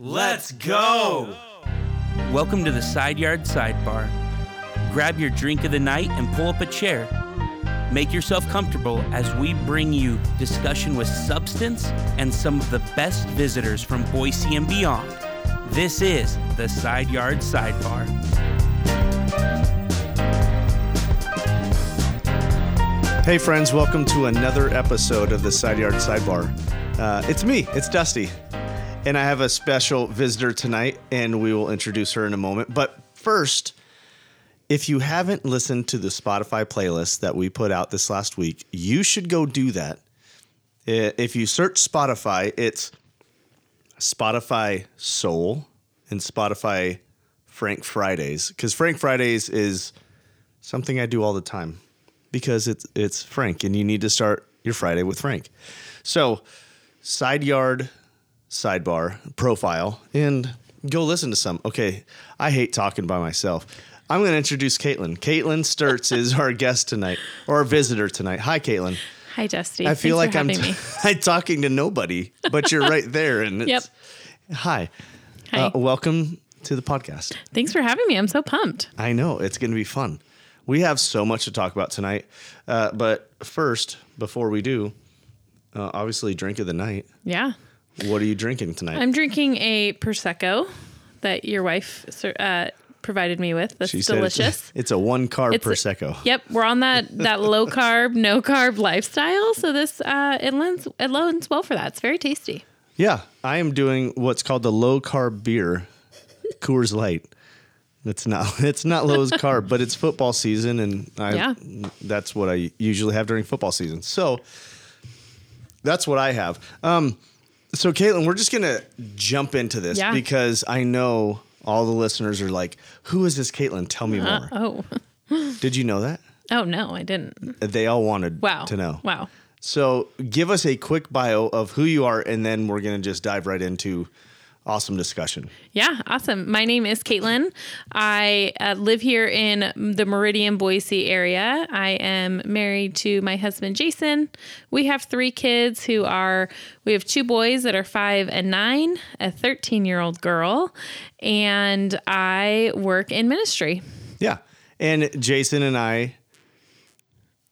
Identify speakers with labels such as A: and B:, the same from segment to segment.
A: Let's go!
B: Welcome to the Side Yard Sidebar. Grab your drink of the night and pull up a chair. Make yourself comfortable as we bring you discussion with substance and some of the best visitors from Boise and beyond. This is the Side Yard Sidebar.
C: Hey, friends, welcome to another episode of the Side Yard Sidebar. Uh, it's me, it's Dusty, and I have a special visitor tonight, and we will introduce her in a moment. But first, if you haven't listened to the Spotify playlist that we put out this last week, you should go do that. If you search Spotify, it's Spotify Soul and Spotify Frank Fridays, because Frank Fridays is something I do all the time because it's it's Frank and you need to start your Friday with Frank. So, side yard sidebar profile and go listen to some. Okay, I hate talking by myself. I'm going to introduce Caitlin. Caitlin Sturts is our guest tonight or our visitor tonight. Hi, Caitlin.
D: Hi, Dusty.
C: I feel
D: Thanks
C: like I'm,
D: me.
C: I'm talking to nobody, but you're right there. And it's,
D: Yep.
C: Hi.
D: Hi.
C: Uh, welcome to the podcast.
D: Thanks for having me. I'm so pumped.
C: I know it's going to be fun. We have so much to talk about tonight. Uh, but first, before we do, uh, obviously, drink of the night.
D: Yeah.
C: What are you drinking tonight?
D: I'm drinking a prosecco that your wife uh, provided me with. That's
C: She said it's-
D: delicious.
C: It's, a one carb
D: It's a-
C: prosecco.
D: Yep, we're on that that low carb, no carb lifestyle. So this uh, it lends it lends well for that. It's very tasty.
C: Yeah, I am doing what's called the low carb beer, Coors Light. It's not it's not low as carb, but it's football season, and I
D: Yeah.
C: that's what I usually have during football season. So that's what I have. Um, so Caitlin, we're just gonna jump into this
D: Yeah.
C: because I know all the listeners are like, "Who is this Caitlin? Tell me
D: Uh,
C: more."
D: oh,
C: Did you know that?
D: oh no, I didn't.
C: They all wanted
D: Wow.
C: to know.
D: Wow.
C: So give us a quick bio of who you are, and then we're gonna just dive right into awesome discussion.
D: Yeah, awesome. My name is Caitlin. I uh, live here in the Meridian, Boise area. I am married to my husband, Jason. We have three kids who are, we have two boys that are five and nine, a 13 year old girl, and I work in ministry.
C: Yeah. And Jason and I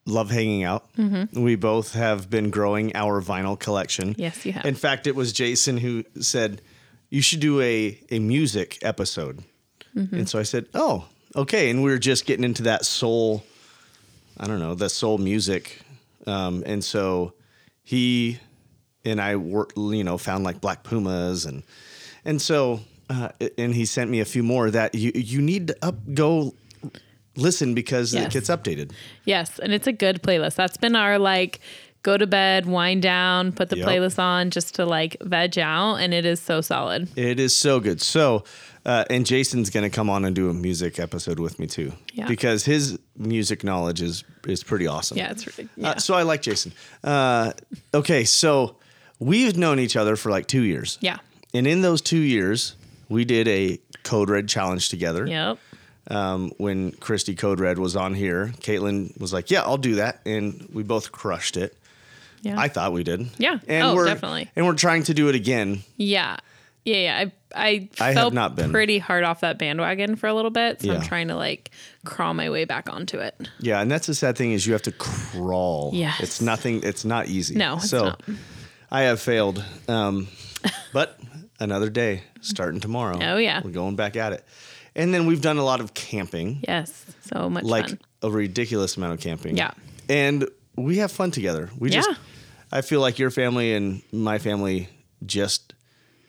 C: love hanging out. We both have been growing our vinyl collection.
D: Yes, you have.
C: In fact, it was Jason who said, You should do a, a music episode. And so I said, Oh, okay. And we were just getting into that soul, I don't know, the soul music. Um, and so he and I worked, you know, found like Black Pumas and and so uh, and he sent me a few more that you you need to up go listen because it gets updated.
D: Yes, and it's a good playlist. That's been our like go to bed, wind down, put the
C: Yep.
D: playlist on just to like veg out, and it is so solid.
C: It is so good. So, uh, and Jason's going to come on and do a music episode with me too,
D: Yeah.
C: because his music knowledge is is pretty awesome.
D: Yeah, it's really, yeah.
C: Uh, so I like Jason. Uh, okay, so we've known each other for like two years.
D: yeah.
C: And in those two years, we did a Code Red challenge together.
D: Yep.
C: um, when Christy Code Red was on here, Caitlin was like, "Yeah, I'll do that," and we both crushed it.
D: Yeah.
C: I thought we did.
D: Yeah.
C: and
D: Oh,
C: we're
D: definitely.
C: and we're trying to do it again.
D: Yeah. Yeah, yeah. I I,
C: I have
D: felt
C: not been.
D: pretty hard off that bandwagon for a little bit, so
C: Yeah.
D: I'm trying to like crawl my way back onto it.
C: Yeah, and that's the sad thing is you have to crawl.
D: Yeah.
C: it's nothing. It's not easy.
D: No,
C: so
D: not.
C: I have failed, um, but another day starting tomorrow.
D: Oh, yeah.
C: we're going back at it, and then we've done a lot of camping,
D: Yes, so much
C: like
D: fun.
C: a ridiculous amount of camping.
D: Yeah.
C: and we have fun together. We just,
D: Yeah.
C: I feel like your family and my family just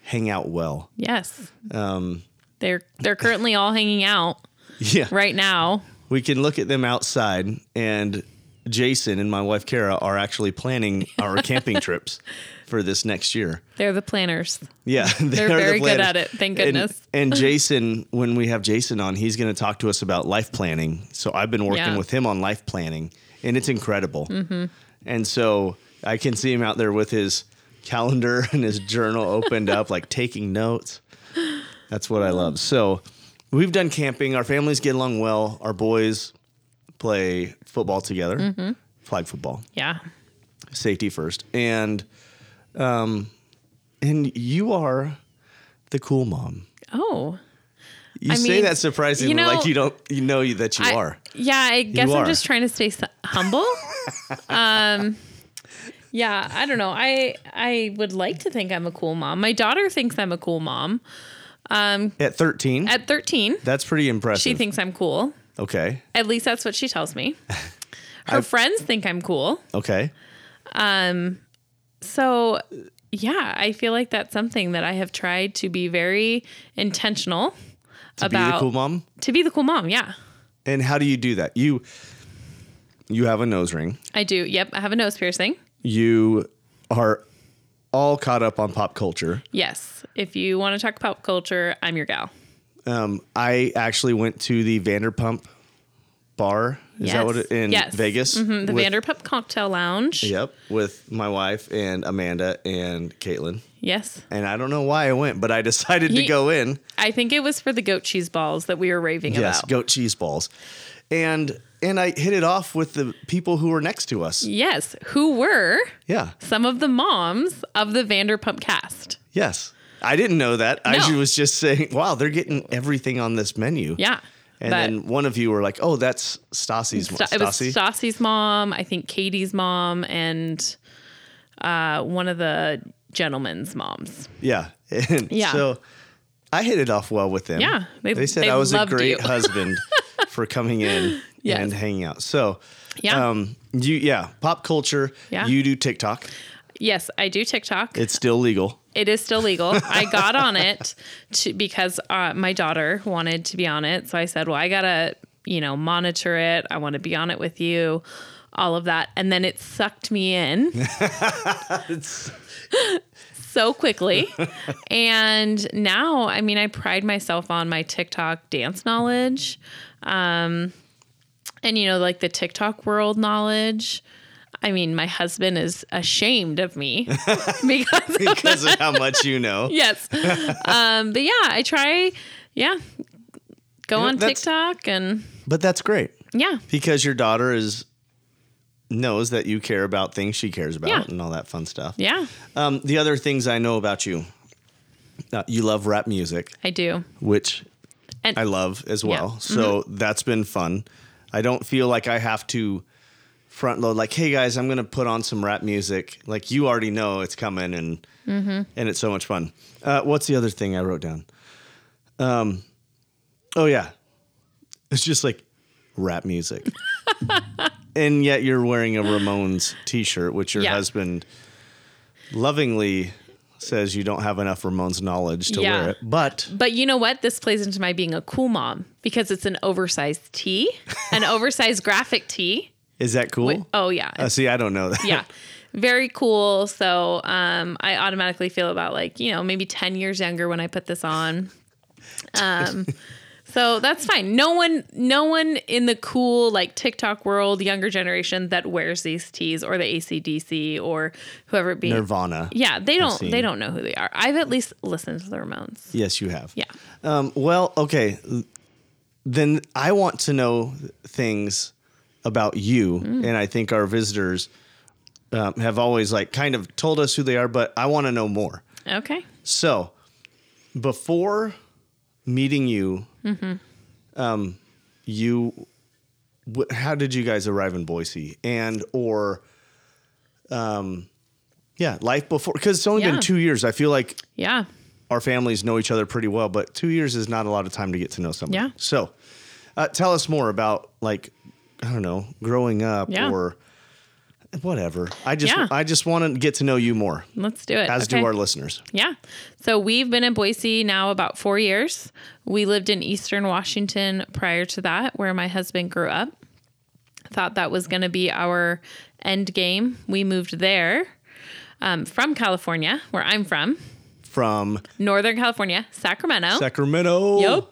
C: hang out well.
D: Yes,
C: Um,
D: they're they're currently all hanging out
C: yeah,
D: right now.
C: we can look at them outside and Jason and my wife Kara are actually planning our camping trips for this next year.
D: They're the planners.
C: Yeah, they
D: They're
C: are the
D: very good at it, thank
C: And-
D: goodness.
C: And, Jason, when we have Jason on, he's going to talk to us about life planning. So I've been working
D: Yeah.
C: with him on life planning, and it's incredible. And so I can see him out there with his calendar and his journal opened up, like taking notes. That's what I love. So we've done camping. Our families get along well. Our boys play football together,
D: Mm-hmm.
C: flag football,
D: Yeah.
C: safety first, and um, and you are the cool mom.
D: Oh.
C: You
D: I
C: say
D: mean,
C: that surprisingly,
D: you know,
C: like you don't, you know that you
D: I-
C: are.
D: Yeah, I guess. I'm just trying to stay humble. um, yeah, I don't know. I I would like to think I'm a cool mom. My daughter thinks I'm a cool mom.
C: At 13,
D: At 13,
C: that's pretty impressive.
D: she thinks I'm cool.
C: okay.
D: At least that's what she tells me. Her friends think I'm cool.
C: Okay.
D: Um So, yeah, I feel like that's something that I have tried to be very intentional
C: Be
D: about To be
C: the cool mom.
D: to be the cool mom. Yeah.
C: And how do you do that? You you have a nose ring.
D: I do. Yep, I have a nose piercing.
C: You are all caught up on pop culture.
D: Yes. If you want to talk pop culture, I'm your gal.
C: Um, I actually went to the Vanderpump bar. Is that what it in
D: yes.
C: Vegas?
D: Mhm, The
C: with-
D: Vanderpump Cocktail Lounge.
C: Yep, with my wife and Amanda and Caitlin.
D: Yes.
C: And I don't know why I went, but I decided to go in.
D: I think it was for the goat cheese balls that we were raving
C: Yes,
D: about.
C: goat cheese balls. And and I hit it off with the people who were next to us.
D: Yes. Who were
C: Yeah.
D: some of the moms of the Vanderpump cast?
C: Yes. I didn't know that. I
D: No.
C: was just saying, wow, they're getting everything on this menu.
D: Yeah.
C: And
D: But
C: then one of you were like, "Oh, that's Stassi's mom."
D: Sta- it was Stassi's mom, I think Katie's mom, and uh, one of the gentlemen's moms.
C: yeah. And
D: Yeah.
C: So I hit it off well with them.
D: Yeah, they-
C: They, said
D: they
C: I was a great husband for coming in
D: Yes.
C: and hanging out. So,
D: Yeah.
C: um, you yeah, pop culture.
D: Yeah.
C: You do TikTok.
D: Yes, I do TikTok.
C: It's still legal.
D: It is still legal. I got on it to, because uh, my daughter wanted to be on it. So I said, well, I got to, you know, monitor it. I want to be on it with you, all of that. And then it sucked me in so quickly. and now, I mean, I pride myself on my TikTok dance knowledge. Um, and, you know, like the TikTok world knowledge. I mean, my husband is ashamed of me because of
C: because of how much you know.
D: yes. Um, but yeah, I try, yeah, go
C: You know,
D: on TikTok and
C: But that's great
D: yeah,
C: because your daughter is knows that you care about things she cares about
D: Yeah.
C: and all that fun stuff.
D: yeah,
C: Um, the other things I know about you, uh, you love rap music,
D: I do.
C: which
D: And
C: I love as
D: Yeah.
C: well. So that's been fun. I don't feel like I have to front load like, hey guys, I'm gonna put on some rap music. Like you already know it's coming and
D: Mm-hmm.
C: and it's so much fun. Uh, what's the other thing I wrote down? Um, oh yeah, it's just like rap music, and yet you're wearing a Ramones T-shirt, which your
D: Yeah.
C: husband lovingly says you don't have enough Ramones knowledge to
D: Yeah.
C: wear it, but
D: but you know what? This plays into my being a cool mom because it's an oversized tee, an oversized graphic tee.
C: is that cool?
D: Wait, oh yeah,
C: Uh, see, I don't know that.
D: yeah. Very cool. So um, I automatically feel about like, you know, maybe 10 years younger when I put this on. Um, so that's fine. No one, no one in the cool like TikTok world, younger generation that wears these tees or the ACDC or whoever it be.
C: Nirvana.
D: Yeah, they don't, they don't know who they are. I've at least listened to the Ramones.
C: Yes, you have.
D: Yeah.
C: Um, well, okay. Then I want to know things about you,
D: Mm.
C: and I think our visitors um, have always like kind of told us who they are, but I want to know more.
D: Okay.
C: So, before meeting you,
D: Mm-hmm.
C: um, you, wh- how did you guys arrive in Boise, and or, um, yeah, life before? Because it's only
D: Yeah.
C: been two years. I feel like
D: Yeah.
C: our families know each other pretty well, but two years is not a lot of time to get to know somebody.
D: Yeah.
C: So, uh, tell us more about like I don't know, growing up
D: Yeah.
C: or whatever. I just
D: Yeah.
C: I just want to get to know you more,
D: Let's do it.
C: as
D: Okay.
C: do our listeners.
D: Yeah. So we've been in Boise now about four years. We lived in Eastern Washington prior to that, where my husband grew up. Thought that was going to be our end game. We moved there um, from California, where I'm from,
C: From
D: Northern California, Sacramento.
C: Sacramento.
D: Yep.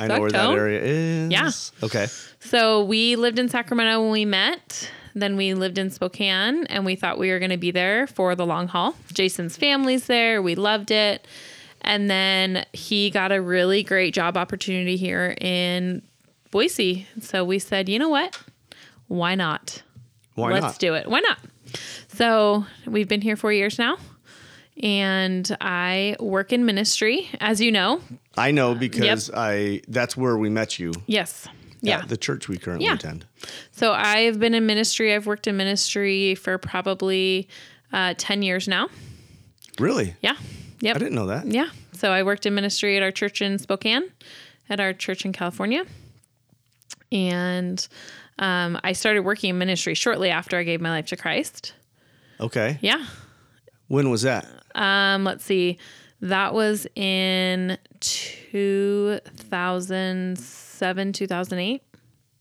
C: I know where that area is.
D: Yeah.
C: Okay.
D: So we lived in Sacramento when we met. Then we lived in Spokane and we thought we were going to be there for the long haul. Jason's family's there. We loved it. And then he got a really great job opportunity here in Boise. So we said, you know what? Why not?
C: Why
D: Let's
C: not?
D: do it. Why not? So we've been here four years now. and I work in ministry, as you know.
C: I know because I that's where we met you.
D: Yes. Yeah.
C: The church we currently
D: Yeah.
C: attend.
D: So I've been in ministry. I've worked in ministry for probably uh, 10 years now.
C: Really?
D: Yeah. Yep.
C: I didn't know that.
D: Yeah. So I worked in ministry at our church in Spokane, at our church in California. And um, I started working in ministry shortly after I gave my life to Christ.
C: Okay.
D: Yeah.
C: When was that?
D: Um, let's see. That was in 2007, 2008.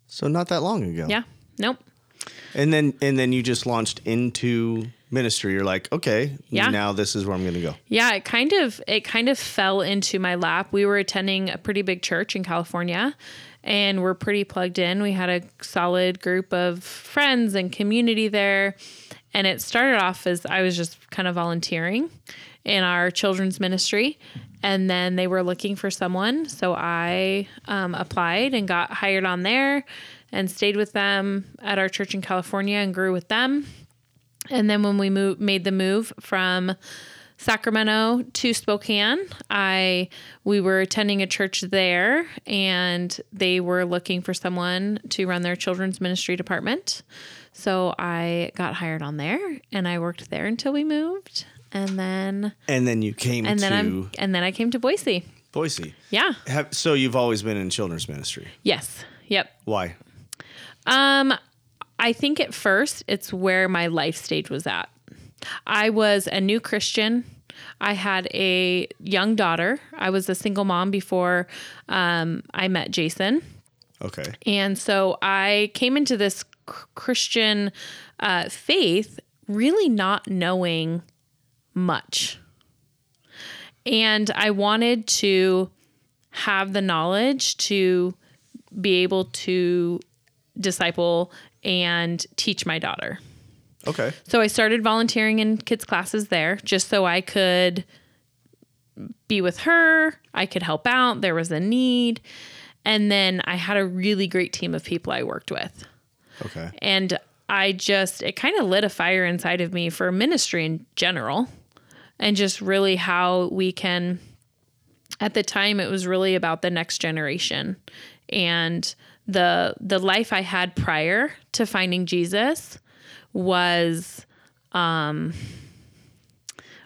C: So not that long ago.
D: Yeah. Nope.
C: And then and then you just launched into ministry. You're like, okay,
D: Yeah.
C: now this is where I'm going to go.
D: Yeah, it kind of it kind of fell into my lap. We were attending a pretty big church in California and we're pretty plugged in. We had a solid group of friends and community there. And it started off as I was just kind of volunteering in our children's ministry. And then they were looking for someone. So I um, applied and got hired on there and stayed with them at our church in California and grew with them. And then when we moved, made the move from Sacramento to Spokane, I we were attending a church there, and they were looking for someone to run their children's ministry department. So I got hired on there, and I worked there until we moved, and then
C: And then you came
D: and
C: to
D: then I'm and then I came to Boise.
C: Boise.
D: Yeah.
C: Have, so you've always been in children's ministry.
D: Yes. Yep.
C: Why?
D: Um, I think at first it's where my life stage was at. I was a new Christian. I had a young daughter. I was a single mom before um, I met Jason.
C: Okay.
D: And so I came into this Christian uh, faith really not knowing much. And I wanted to have the knowledge to be able to disciple and teach my daughter.
C: Okay.
D: So I started volunteering in kids' classes there just so I could be with her, I could help out, there was a need. And then I had a really great team of people I worked with.
C: Okay.
D: And I just, it kind of lit a fire inside of me for ministry in general and just really how we can, at the time, it was really about the next generation and the the life I had prior to finding Jesus was um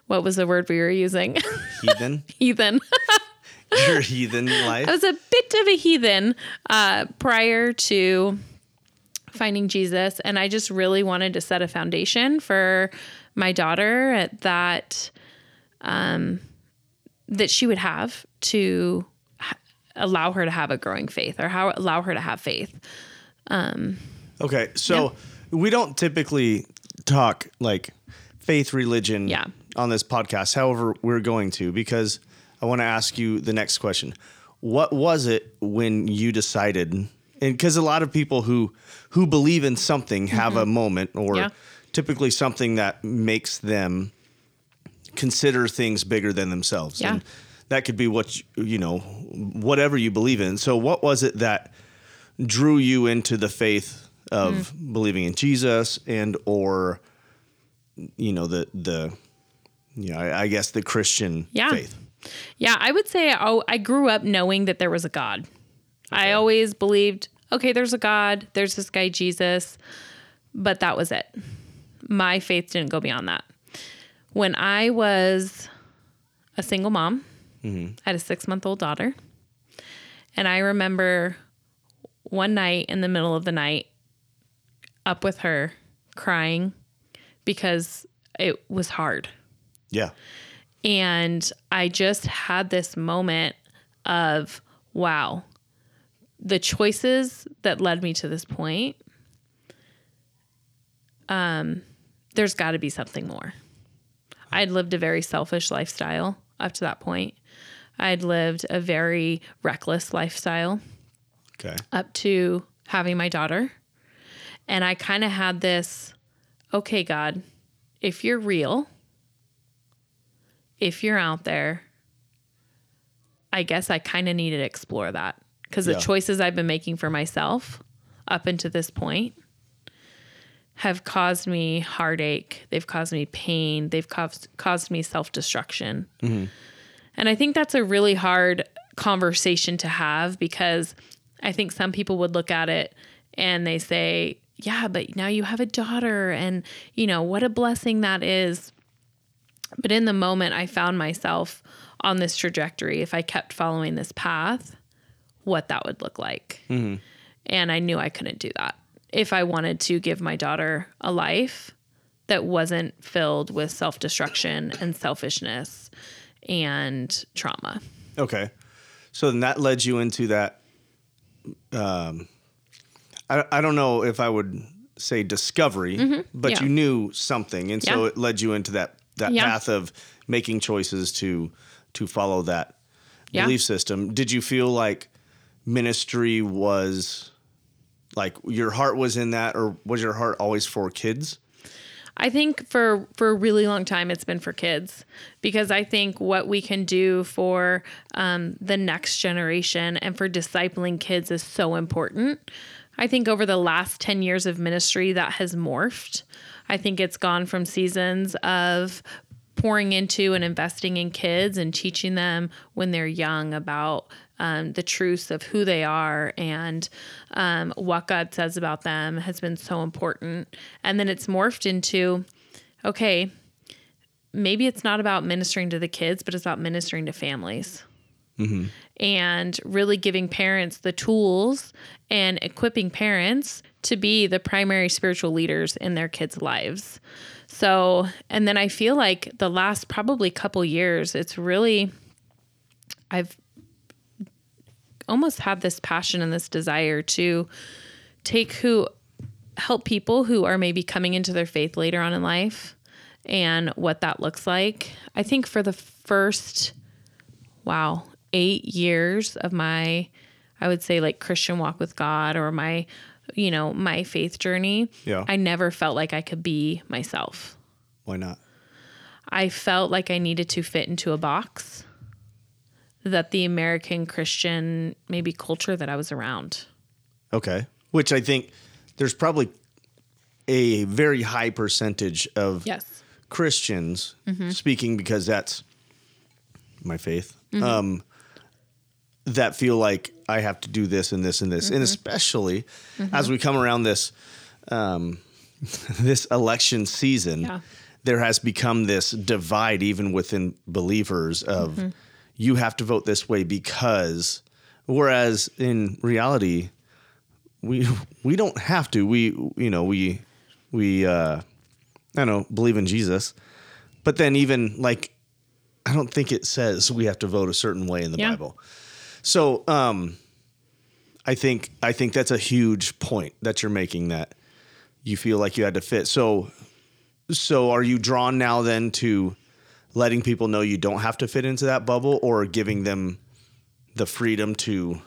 D: what was the word we were using?
C: Heathen.
D: heathen.
C: Your heathen life.
D: I was a bit of a heathen uh, prior to finding Jesus, and I just really wanted to set a foundation for my daughter at that um, that she would have to h- allow her to have a growing faith, or how allow her to have faith.
C: Okay, so we don't typically talk like faith religion
D: Yeah.
C: on this podcast. However, we're going to because I want to ask you the next question. What was it when you decided and because a lot of people who who believe in something have a moment or
D: Mm-hmm. Yeah.
C: typically something that makes them consider things bigger than themselves.
D: Yeah.
C: And that could be what you, you know, whatever you believe in. So what was it that drew you into the faith of
D: Hmm.
C: believing in Jesus and or you know the the you know I, I guess the Christian
D: Yeah.
C: faith.
D: Yeah, I would say I, I grew up knowing that there was a God. I always believed, okay, there's a God, there's this guy Jesus, but that was it. My faith didn't go beyond that. When I was a single mom, I had a six month old daughter, and I remember one night in the middle of the night, up with her crying because it was hard.
C: Yeah.
D: And I just had this moment of, wow, the choices that led me to this point, um, there's got to be something more. I'd lived a very selfish lifestyle up to that point. I'd lived a very reckless lifestyle
C: Okay.
D: up to having my daughter. And I kind of had this okay, God, if you're real, if you're out there, I guess I kind of need to explore that because the choices I've been making for myself up until this point have caused me heartache. They've caused me pain. They've caused caused me self destruction. Mm-hmm. And I think that's a really hard conversation to have because I think some people would look at it and they say, "Yeah, but now you have a daughter, and you know what a blessing that is." But in the moment, I found myself on this trajectory. If I kept following this path, what that would look like. Mm-hmm. And I knew I couldn't do that if I wanted to give my daughter a life that wasn't filled with self destruction and selfishness and trauma.
C: Okay. So then that led you into that. Um, I, I don't know if I would say discovery, but
D: Mm-hmm. Yeah.
C: you knew something. And so
D: Yeah.
C: it led you into that, that
D: Yeah.
C: path of making choices to, to follow that belief system. Did you feel like ministry was like your heart was in that or was your heart always for kids?
D: I think for for a really long time it's been for kids because I think what we can do for um, the next generation and for discipling kids is so important. I think over the last ten years of ministry that has morphed. I think it's gone from seasons of pouring into and investing in kids and teaching them when they're young about um, the truths of who they are and um, what God says about them has been so important. And then it's morphed into, okay, maybe it's not about ministering to the kids, but it's about ministering to families. And really giving parents the tools and equipping parents to be the primary spiritual leaders in their kids' lives. So, and then I feel like the last probably couple years, it's really, I've almost had this passion and this desire to take who, help people who are maybe coming into their faith later on in life and what that looks like. I think for the first, wow, eight years of my, I would say like Christian walk with God or my, you know, my faith journey,
C: Yeah.
D: I never felt like I could be myself.
C: Why not?
D: I felt like I needed to fit into a box that the American Christian maybe culture that I was around.
C: Okay. Which I think there's probably a very high percentage of
D: Yes.
C: Christians
D: Mm-hmm.
C: speaking because that's my faith.
D: Mm-hmm.
C: Um, that feel like I have to do this and this and this,
D: Mm-hmm.
C: and especially as we come around this um, this election season,
D: Yeah.
C: there has become this divide even within believers of
D: Mm-hmm.
C: You have to vote this way because, whereas in reality, we we don't have to. We you know we we uh, I don't know believe in Jesus, but then even like I don't think it says we have to vote a certain way in the
D: Yeah.
C: Bible. So um, I think I think that's a huge point that you're making that you feel like you had to fit. So so are you drawn now then to letting people know you don't have to fit into that bubble or giving them the freedom to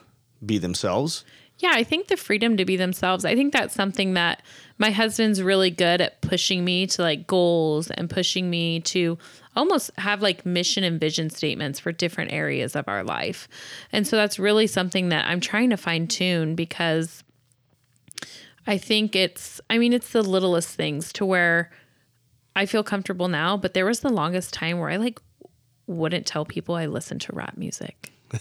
C: be themselves?
D: Yeah, I think the freedom to be themselves. I think that's something that my husband's really good at pushing me to like goals and pushing me to almost have like mission and vision statements for different areas of our life. And so that's really something that I'm trying to fine tune because I think it's, I mean, it's the littlest things to where I feel comfortable now, but there was the longest time where I like wouldn't tell people I listened to rap music.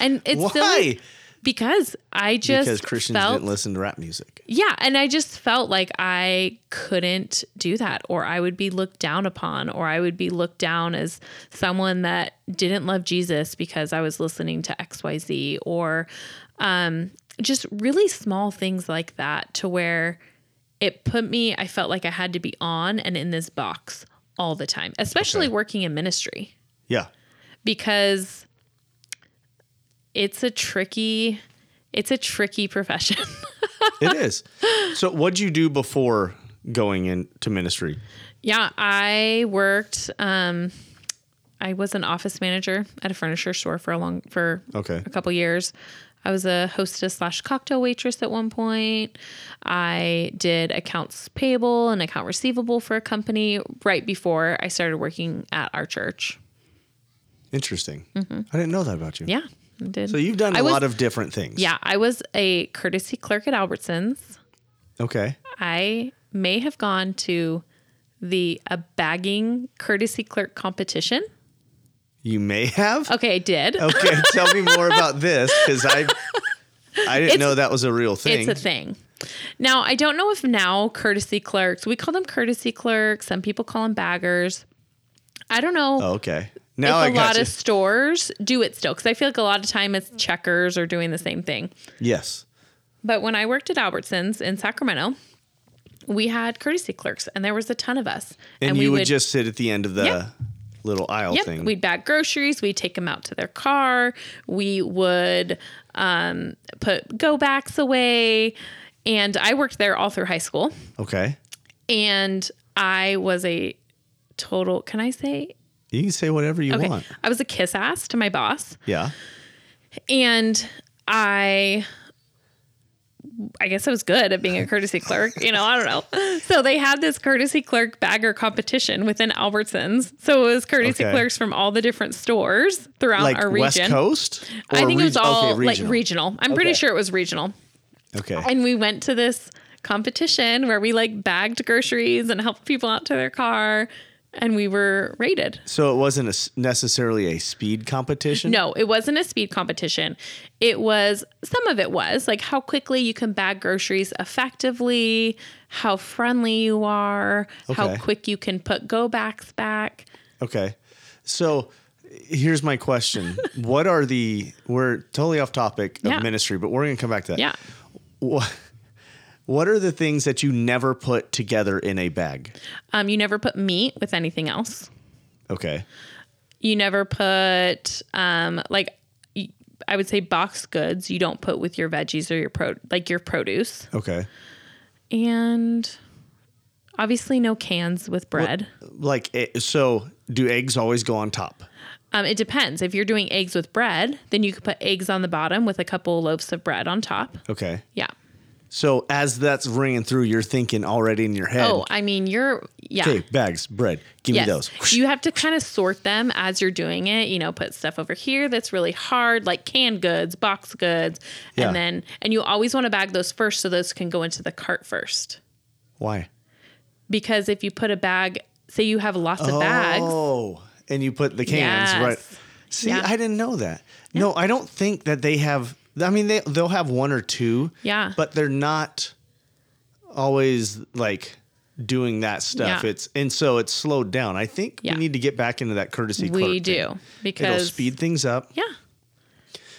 D: And it's
C: Why?
D: silly because I just
C: because Christians
D: felt,
C: didn't listen to rap music.
D: yeah, and I just felt like I couldn't do that, or I would be looked down upon, or I would be looked down as someone that didn't love Jesus because I was listening to XYZ, or um, just really small things like that to where it put me, I felt like I had to be on and in this box all the time, especially
C: Okay.
D: working in ministry
C: Yeah.
D: because it's a tricky it's a tricky profession.
C: It is. So what'd you do before going into ministry?
D: yeah, I worked um I was an office manager at a furniture store for a long for
C: Okay.
D: a couple years. I was a hostess slash cocktail waitress at one point. I did accounts payable and account receivable for a company right before I started working at our church.
C: Interesting. I didn't know that about you.
D: Mm-hmm. Yeah, I did.
C: So you've done a
D: was-
C: lot of different things.
D: Yeah, I was a courtesy clerk at Albertsons.
C: Okay.
D: I may have gone to the a bagging courtesy clerk competition.
C: You may have.
D: Okay, I did.
C: Okay, tell me more about this because I I didn't
D: It's-
C: know that was a real thing.
D: It's a thing. Now, I don't know if now courtesy clerks, we call them courtesy clerks. Some people call them baggers. I don't know
C: Oh, okay. Now
D: if a lot
C: you.
D: of stores do it still because I feel like a lot of time it's checkers are doing the same thing.
C: yes.
D: But when I worked at Albertsons in Sacramento, we had courtesy clerks and there was a ton of us.
C: And,
D: we
C: you would, just sit at the end of the
D: Yep.
C: Little aisle
D: Yep,
C: thing.
D: we'd bag groceries. We'd take them out to their car. We would um, put go backs away, and I worked there all through high school.
C: okay.
D: And I was a total. Can I say?
C: You can say whatever you
D: Okay,
C: want.
D: I was a kiss ass to my boss,
C: Yeah.
D: and I. I guess I was good at being a courtesy clerk. You know, I don't know. So they had this courtesy clerk bagger competition within Albertsons. So it was courtesy
C: Okay.
D: clerks from all the different stores throughout
C: Like
D: our
C: West
D: region.
C: Coast?
D: I think it was all
C: okay,
D: like regional. I'm pretty sure it was regional.
C: Okay.
D: And we went to this competition where we like bagged groceries and helped people out to their car and we were rated.
C: So it wasn't a necessarily a speed competition?
D: No, it wasn't a speed competition. It was some of it was like how quickly you can bag groceries effectively, how friendly you are, how quick you can put go backs back.
C: Okay. So here's my question. what are the we're totally off topic of
D: Yeah.
C: ministry, but we're gonna come back to that.
D: Yeah.
C: What what are the things that you never put together in a bag?
D: Um, you never put meat with anything else.
C: Okay.
D: you never put um like I would say box goods you don't put with your veggies or your pro like your produce
C: Okay.
D: and obviously no cans with bread.
C: Like eh, so do eggs always go on top?
D: Um, it depends. If you're doing eggs with bread, then you could put eggs on the bottom with a couple loaves of bread on top.
C: Okay.
D: Yeah.
C: So as that's ringing through, you're thinking already in your head.
D: Oh, I mean, you're yeah.
C: Okay, bags, bread. Give
D: Yes.
C: me those.
D: You have to kind of sort them as you're doing it. You know, put stuff over here that's really hard, like canned goods, box goods,
C: Yeah.
D: and then and you always want to bag those first so those can go into the cart first.
C: Why?
D: Because if you put a bag, say you have lots of bags,
C: Oh, and you put the cans
D: Yes.
C: right. See,
D: Yeah.
C: I didn't know that. No, I don't think that they have. I mean, they they'll have one or two.
D: Yeah.
C: but they're not always like doing that stuff.
D: Yeah.
C: It's and so it's slowed down. I think
D: Yeah.
C: we need to get back into that courtesy.
D: we do
C: thing. It'll
D: because
C: speed things up.
D: yeah,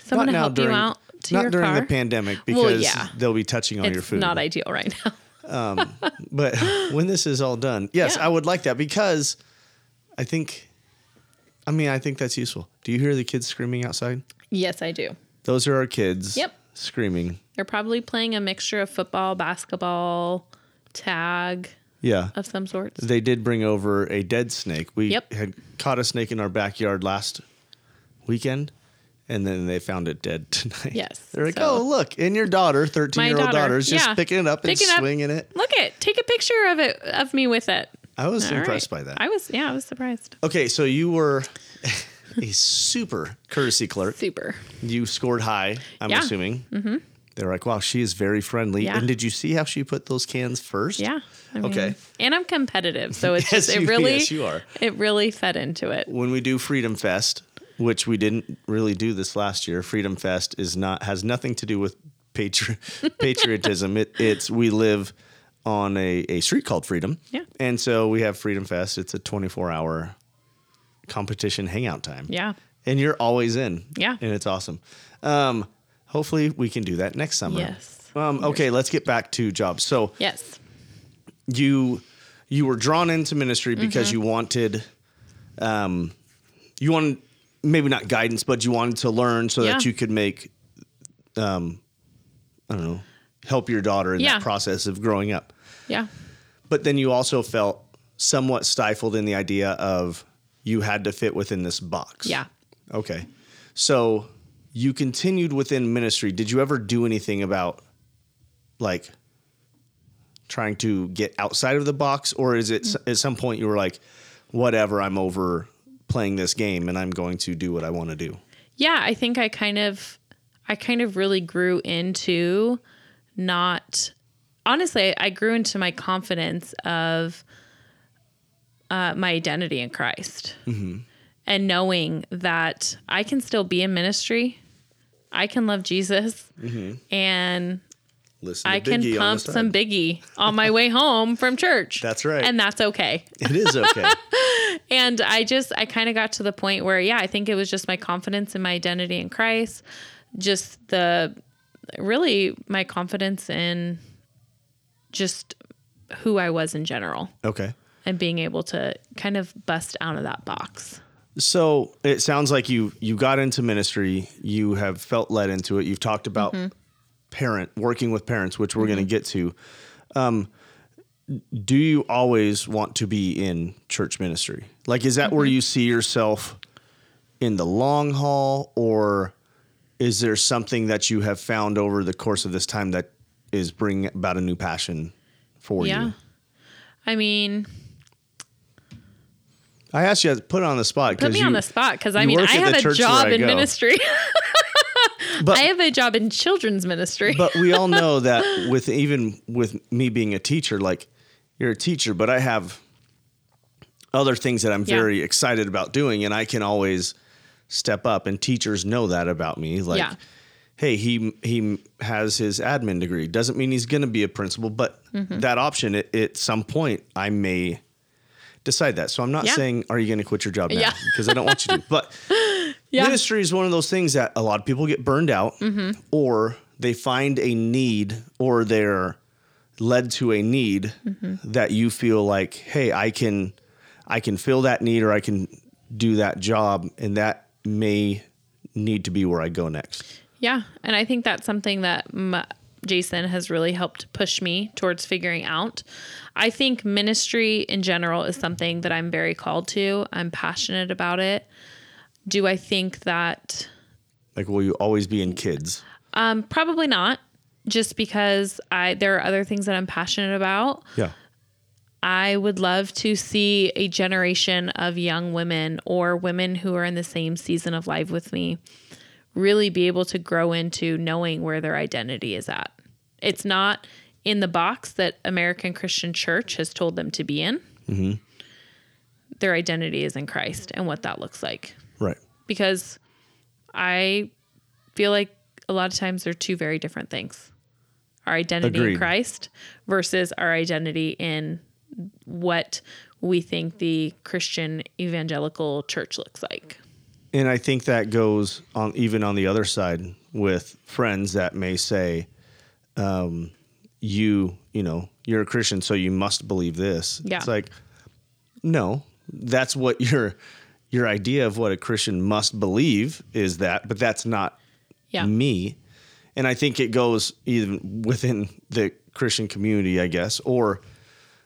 D: someone to help you out to
C: not
D: your
C: during
D: car.
C: the pandemic
D: Well,
C: because
D: yeah.
C: they'll be touching on your food.
D: not ideal right now.
C: Um, but when this is all done, yes. I would like that because I think, I mean, I think that's useful. Do you hear the kids screaming outside?
D: yes, I do.
C: Those are our kids.
D: Yep.
C: Screaming.
D: They're probably playing a mixture of football, basketball, tag
C: Yeah.
D: of some sorts.
C: They did bring over a dead snake. We
D: Yep.
C: had caught a snake in our backyard last weekend, and then they found it dead tonight.
D: Yes,
C: They're like,
D: so-
C: oh, look. And your daughter, 13 year old
D: daughter,
C: is just
D: yeah.
C: picking it up and
D: Picking up-
C: swinging it.
D: Look it, take a picture of it of me with it.
C: I was
D: All
C: impressed
D: right.
C: by that.
D: I was yeah, I was surprised.
C: okay, so you were a super courtesy clerk.
D: Super.
C: You scored high, I'm
D: Yeah.
C: assuming. Mm-hmm. They're like, wow, she is very friendly.
D: Yeah.
C: And did you see how she put those cans first?
D: Yeah. I mean,
C: Okay.
D: And I'm competitive, so it's
C: Yes,
D: just it
C: you-
D: really
C: yes, you are.
D: it really fed into it.
C: When we do Freedom Fest, which we didn't really do this last year, Freedom Fest is not has nothing to do with patri- patriotism. it, it's we live on a, a street called Freedom.
D: Yeah.
C: And so we have Freedom Fest. It's a 24 hour competition hangout time.
D: Yeah.
C: And you're always in.
D: Yeah.
C: And it's awesome. Um, hopefully we can do that next summer.
D: Yes.
C: Um, okay, let's get back to jobs. So
D: Yes.
C: you you were drawn into ministry because
D: Mm-hmm.
C: you wanted um you wanted maybe not guidance but you wanted to learn so that you could make um i don't know help your daughter in
D: Yeah.
C: that process of growing up
D: Yeah.
C: but then you also felt somewhat stifled in the idea of you had to fit within this box.
D: Yeah.
C: okay. So you continued within ministry. Did you ever do anything about like trying to get outside of the box? Or is it s- at some point you were like whatever i'm over playing this game and i'm going to do what i want to do?
D: Yeah, I think I kind of I kind of really grew into not honestly, I grew into my confidence of uh, my identity in Christ and knowing that I can still be in ministry. I can love Jesus and
C: Listen to
D: I can pump some Biggie on my way home from church.
C: That's right.
D: And that's okay.
C: It is okay.
D: And I just, I kind of got to the point where, yeah, I think it was just my confidence in my identity in Christ, just the really my confidence in just who I was in general
C: okay.
D: And being able to kind of bust out of that box.
C: So it sounds like you you got into ministry. You have felt led into it. You've talked about
D: Mm-hmm.
C: parent working with parents, which we're going to get to. Um, do you always want to be in church ministry? Like, is that where
D: Mm-hmm.
C: you see yourself in the long haul, or is there something that you have found over the course of this time that is bringing about a new passion for
D: Yeah.
C: you?
D: I mean,
C: I asked you to put it on the spot
D: put me
C: you,
D: on the spot because I mean, I
C: work at the
D: have a job in ministry.
C: but
D: I have a job in children's ministry.
C: but we all know that with even with me being a teacher, like you're a teacher, but I have other things that I'm
D: Yeah.
C: very excited about doing, and I can always step up. And teachers know that about me. Like,
D: Yeah.
C: hey, he he has his admin degree. Doesn't mean he's going to be a principal, but
D: Mm-hmm.
C: that option at, at some point I may decide that. So I'm not
D: Yeah.
C: saying are you going to quit your job now
D: Yeah.
C: because I don't want you to, but
D: Yeah.
C: ministry is one of those things that a lot of people get burned out
D: Mm-hmm.
C: or they find a need or they're led to a need
D: Mm-hmm.
C: that you feel like hey i can i can fill that need or i can do that job and that may need to be where i go next
D: Yeah, and I think that's something that m- Jason has really helped push me towards figuring out. I think ministry in general is something that I'm very called to. I'm passionate about it. Do I think that
C: like will you always be in kids
D: um probably not just because I there are other things that I'm passionate about.
C: yeah
D: I would love to see a generation of young women or women who are in the same season of life with me really be able to grow into knowing where their identity is at. It's not in the box that American Christian Church has told them to be in. Mm-hmm. Their identity is in Christ and what that looks like.
C: right
D: Because I feel like a lot of times they're two very different things our identity
C: Agreed.
D: in Christ versus our identity in what we think the Christian evangelical church looks like.
C: And I think that goes on even on the other side with friends that may say, um, you, you know, you're a Christian, so you must believe this.
D: Yeah.
C: It's like, no, that's what your your idea of what a Christian must believe is that, but that's not
D: Yeah.
C: me. And I think it goes even within the Christian community, I guess, or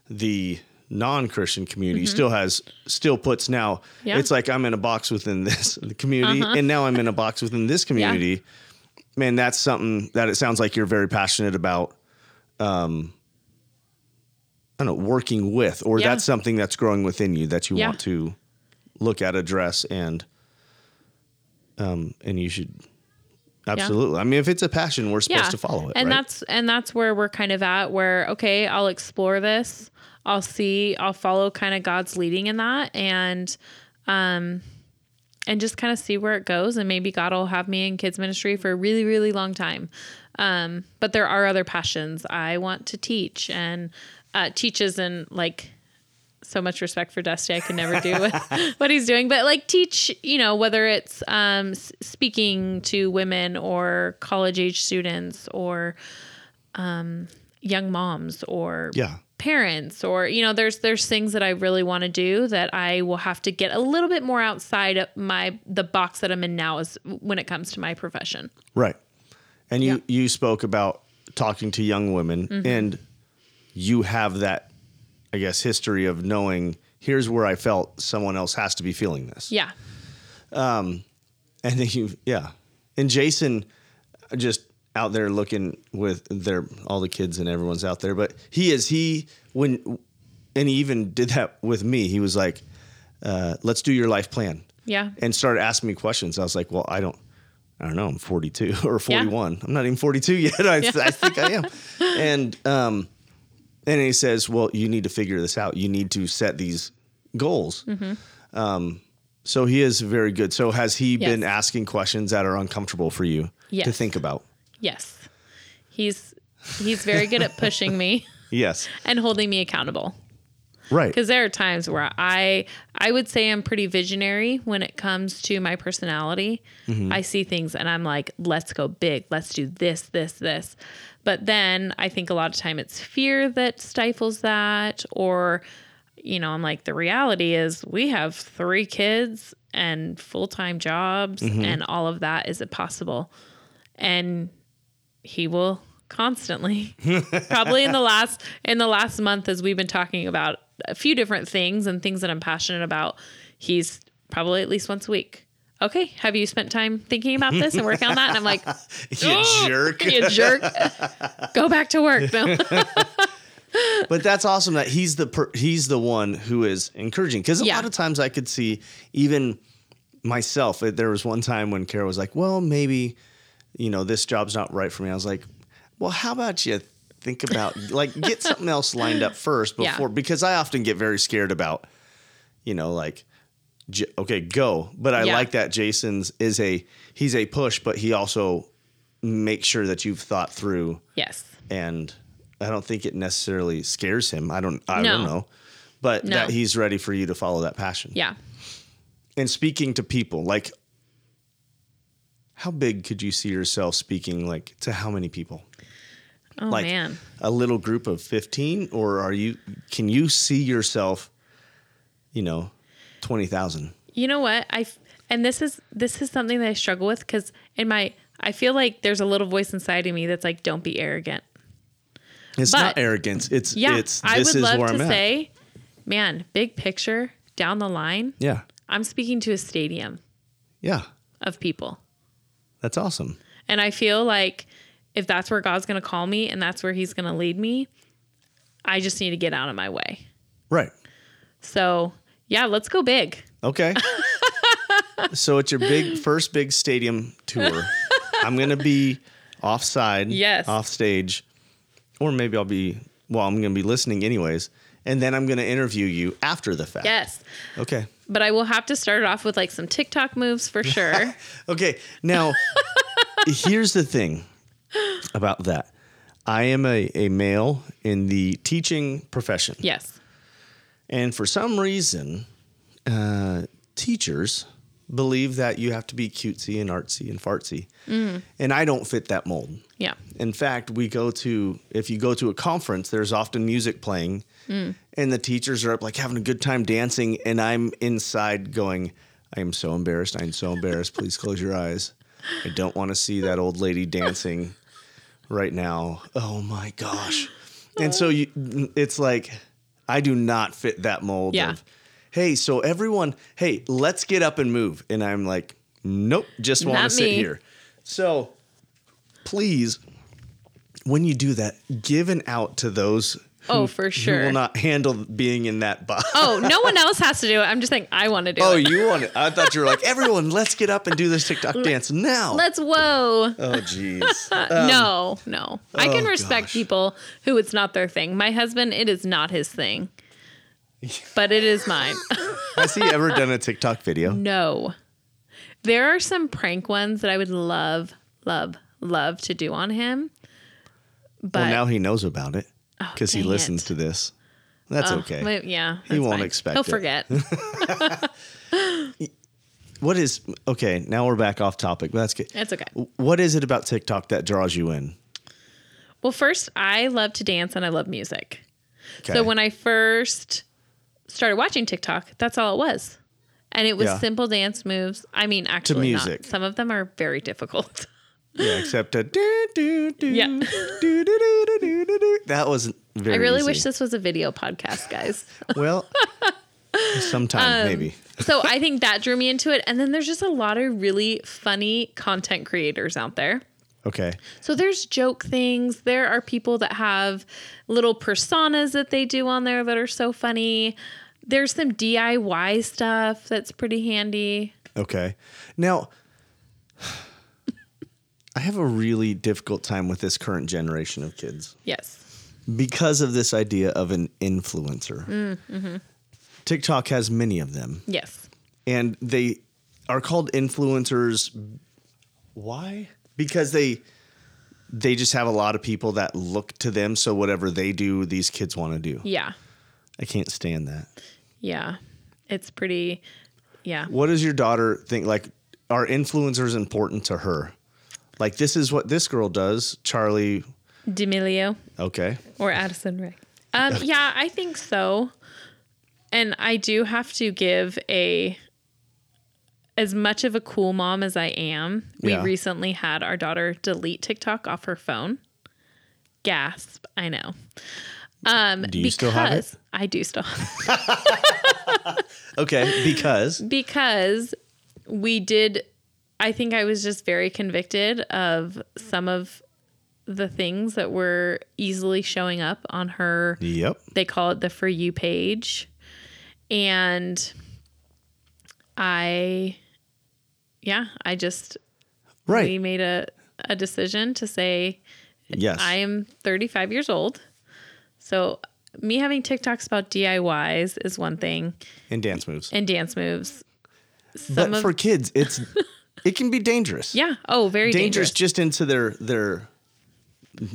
C: the non-Christian community still has still puts now
D: Mm-hmm. Yeah.
C: it's like I'm in a box within this community and now I'm in a box within this community. Man, that's something that it sounds like you're very passionate about um I don't know, working with or
D: Yeah.
C: that's something that's growing within you that you
D: Yeah.
C: want to look at, address and um and you should Absolutely. I mean, if it's a passion, we're supposed to follow it.
D: and
C: right?
D: that's and that's where we're kind of at where okay i'll explore this i'll see i'll follow kind of god's leading in that and um and just kind of see where it goes and maybe god will have me in kids ministry for a really really long time um but there are other passions i want to teach and uh teaches and like so much respect for Dusty. I can never do what, what he's doing, but like teach, you know, whether it's um, speaking to women or college age students or um, young moms or
C: yeah.
D: Parents or you know there's there's things that I really want to do that I will have to get a little bit more outside of my the box that I'm in now is when it comes to my profession.
C: Right. And you
D: Yeah. Mm-hmm.
C: you spoke about talking to young women and you have that I guess history of knowing here's where I felt someone else has to be feeling this.
D: Yeah.
C: Um And then you yeah. And Jason just out there looking with their all the kids and everyone's out there, but he is he when and he even did that with me. He was like uh, let's do your life plan.
D: Yeah.
C: and started asking me questions. I was like, well, I don't, I don't know, I'm 42 or 41. I'm not even 42 yet. I, I think I am. And um, and he says, well, you need to figure this out. You need to set these goals.
D: Mm-hmm.
C: Um, so he is very good. So has he
D: Yes.
C: been asking questions that are uncomfortable for you to think about?
D: Yes. He's he's very good at pushing me
C: Yes.
D: and holding me accountable.
C: Right.
D: Because there are times where I I would say I'm pretty visionary when it comes to my personality. Mm-hmm. I see things and I'm like, let's go big. Let's do this, this, this. But then I think a lot of time it's fear that stifles that or you know, I'm like the reality is we have 3 kids and full-time jobs mm-hmm. and all of that is impossible. And he will constantly probably in the last in the last month as we've been talking about a few different things and things that I'm passionate about he's probably at least once a week okay have you spent time thinking about this and working on that and I'm like
C: you
D: "Oh,
C: jerk.
D: you jerk go back to work
C: but that's awesome that he's the per, he's the one who is encouraging because a
D: Yeah.
C: lot of times I could see even myself. uh, There was one time when Kara was like, "Well, maybe you know this job's not right for me." I was like, "Well, how about you think about like get something else lined up first
D: Yeah.
C: before?" Because I often get very scared about you know like. J- Okay, go. But I
D: Yeah.
C: like that Jason's is a he's a push, but he also makes sure that you've thought through
D: yes
C: and I don't think it necessarily scares him. I don't I
D: No.
C: don't know. But
D: No.
C: that he's ready for you to follow that passion.
D: yeah
C: And speaking to people, like how big could you see yourself speaking like to how many people?
D: oh
C: like
D: man
C: a little group of 15 or are you can you see yourself you know 20,000?
D: You know what? I and this is this is something that I struggle with because in my I feel like there's a little voice inside of me that's like, don't be arrogant.
C: It's
D: But-
C: not arrogance. It's
D: Yeah,
C: it's
D: I
C: this
D: would
C: is
D: love to
C: I'm at.
D: say, man, big picture down the line.
C: Yeah.
D: I'm speaking to a stadium
C: Yeah.
D: of people,
C: That's awesome.
D: and I feel like if that's where God's going to call me and that's where He's going to lead me, I just need to get out of my way.
C: Right.
D: So yeah, let's go big.
C: Okay. so it's your big first big stadium tour. I'm gonna be offside,
D: Yes.
C: off stage, or maybe I'll be well. I'm gonna be listening anyways, and then I'm gonna interview you after the fact.
D: Yes,
C: Okay.
D: but I will have to start it off with like some TikTok moves for sure.
C: Okay. Now, here's the thing about that. I am a, a male in the teaching profession.
D: yes.
C: And for some reason, uh, teachers believe that you have to be cutesy and artsy and fartsy. And I don't fit that mold.
D: Yeah.
C: In fact, we go to, if you go to a conference, there's often music playing, Mm. and the teachers are up like having a good time dancing. And I'm inside going, I am so embarrassed. I'm so embarrassed. Please close your eyes. I don't want to see that old lady dancing right now. Oh my gosh. And so you, it's like, I do not fit that mold
D: Yeah.
C: of, hey, so everyone, hey, let's get up and move. And I'm like, nope, just want to sit
D: me.
C: here. So please, when you do that, give an out to those
D: Oh, for sure.
C: will not handle being in that box.
D: Oh, no one else has to do it. I'm just saying I want to do
C: Oh,
D: it.
C: Oh, you want it? I thought you were like, everyone, let's get up and do this TikTok dance now.
D: Let's whoa.
C: oh, jeez.
D: no, no. I oh, can
C: oh,
D: respect
C: gosh.
D: people who it's not their thing. My husband, it is not his thing. But it is mine.
C: Has he ever done a TikTok video?
D: no. There are some prank ones that I would love, love, love to do on him. But
C: well, now he knows about it Oh, because he listens
D: it.
C: to this. That's
D: Oh,
C: okay.
D: but yeah,
C: He
D: that's
C: won't
D: fine.
C: expect
D: He'll
C: it.
D: forget.
C: What is okay? Now we're back off topic. but That's good.
D: That's okay.
C: What is it about TikTok that draws you in?
D: Well, first, I love to dance and I love music.
C: Okay.
D: So when I first started watching TikTok, that's all it was. And it was
C: Yeah.
D: simple dance moves. I mean, actually, not.
C: music.
D: some of them are very difficult.
C: yeah, except a do do do
D: Yeah.
C: do do do do do do. That was very.
D: I really
C: easy.
D: wish this was a video podcast, guys.
C: Well, sometime
D: Um,
C: maybe.
D: so I think that drew me into it. And then there's just a lot of really funny content creators out there.
C: Okay.
D: So there's joke things. There are people that have little personas that they do on there that are so funny. There's some DIY stuff that's pretty handy.
C: Okay. Now, I have a really difficult time with this current generation of kids
D: Yes.
C: because of this idea of an influencer.
D: Mm-hmm.
C: TikTok has many of them,
D: Yes.
C: and they are called influencers. Why? Because they they just have a lot of people that look to them. So whatever they do, these kids want to do.
D: Yeah.
C: I can't stand that.
D: Yeah. It's pretty. Yeah.
C: What does your daughter think? Like, are influencers important to her? Like, this is what this girl does. Charli,
D: D'Amelio
C: okay.
D: or Addison Rae. Um, yeah, I think so. And I do have to give a as much of a cool mom as I am. We
C: Yeah.
D: recently had our daughter delete TikTok off her phone. Gasp! I know. Um,
C: Do you still have it?
D: because- I do still. have
C: Okay, because
D: because we did I think I was just very convicted of some of the things that were easily showing up on her
C: yep,
D: they call it the for you page and I yeah, I just we made a a decision to say
C: Yes,
D: I am 35 years old. So me having TikToks about DIYs is one thing
C: and dance moves.
D: and dance moves. Some
C: but
D: of
C: for kids, it's it can be dangerous.
D: Yeah. Oh, very
C: dangerous,
D: dangerous.
C: just into their their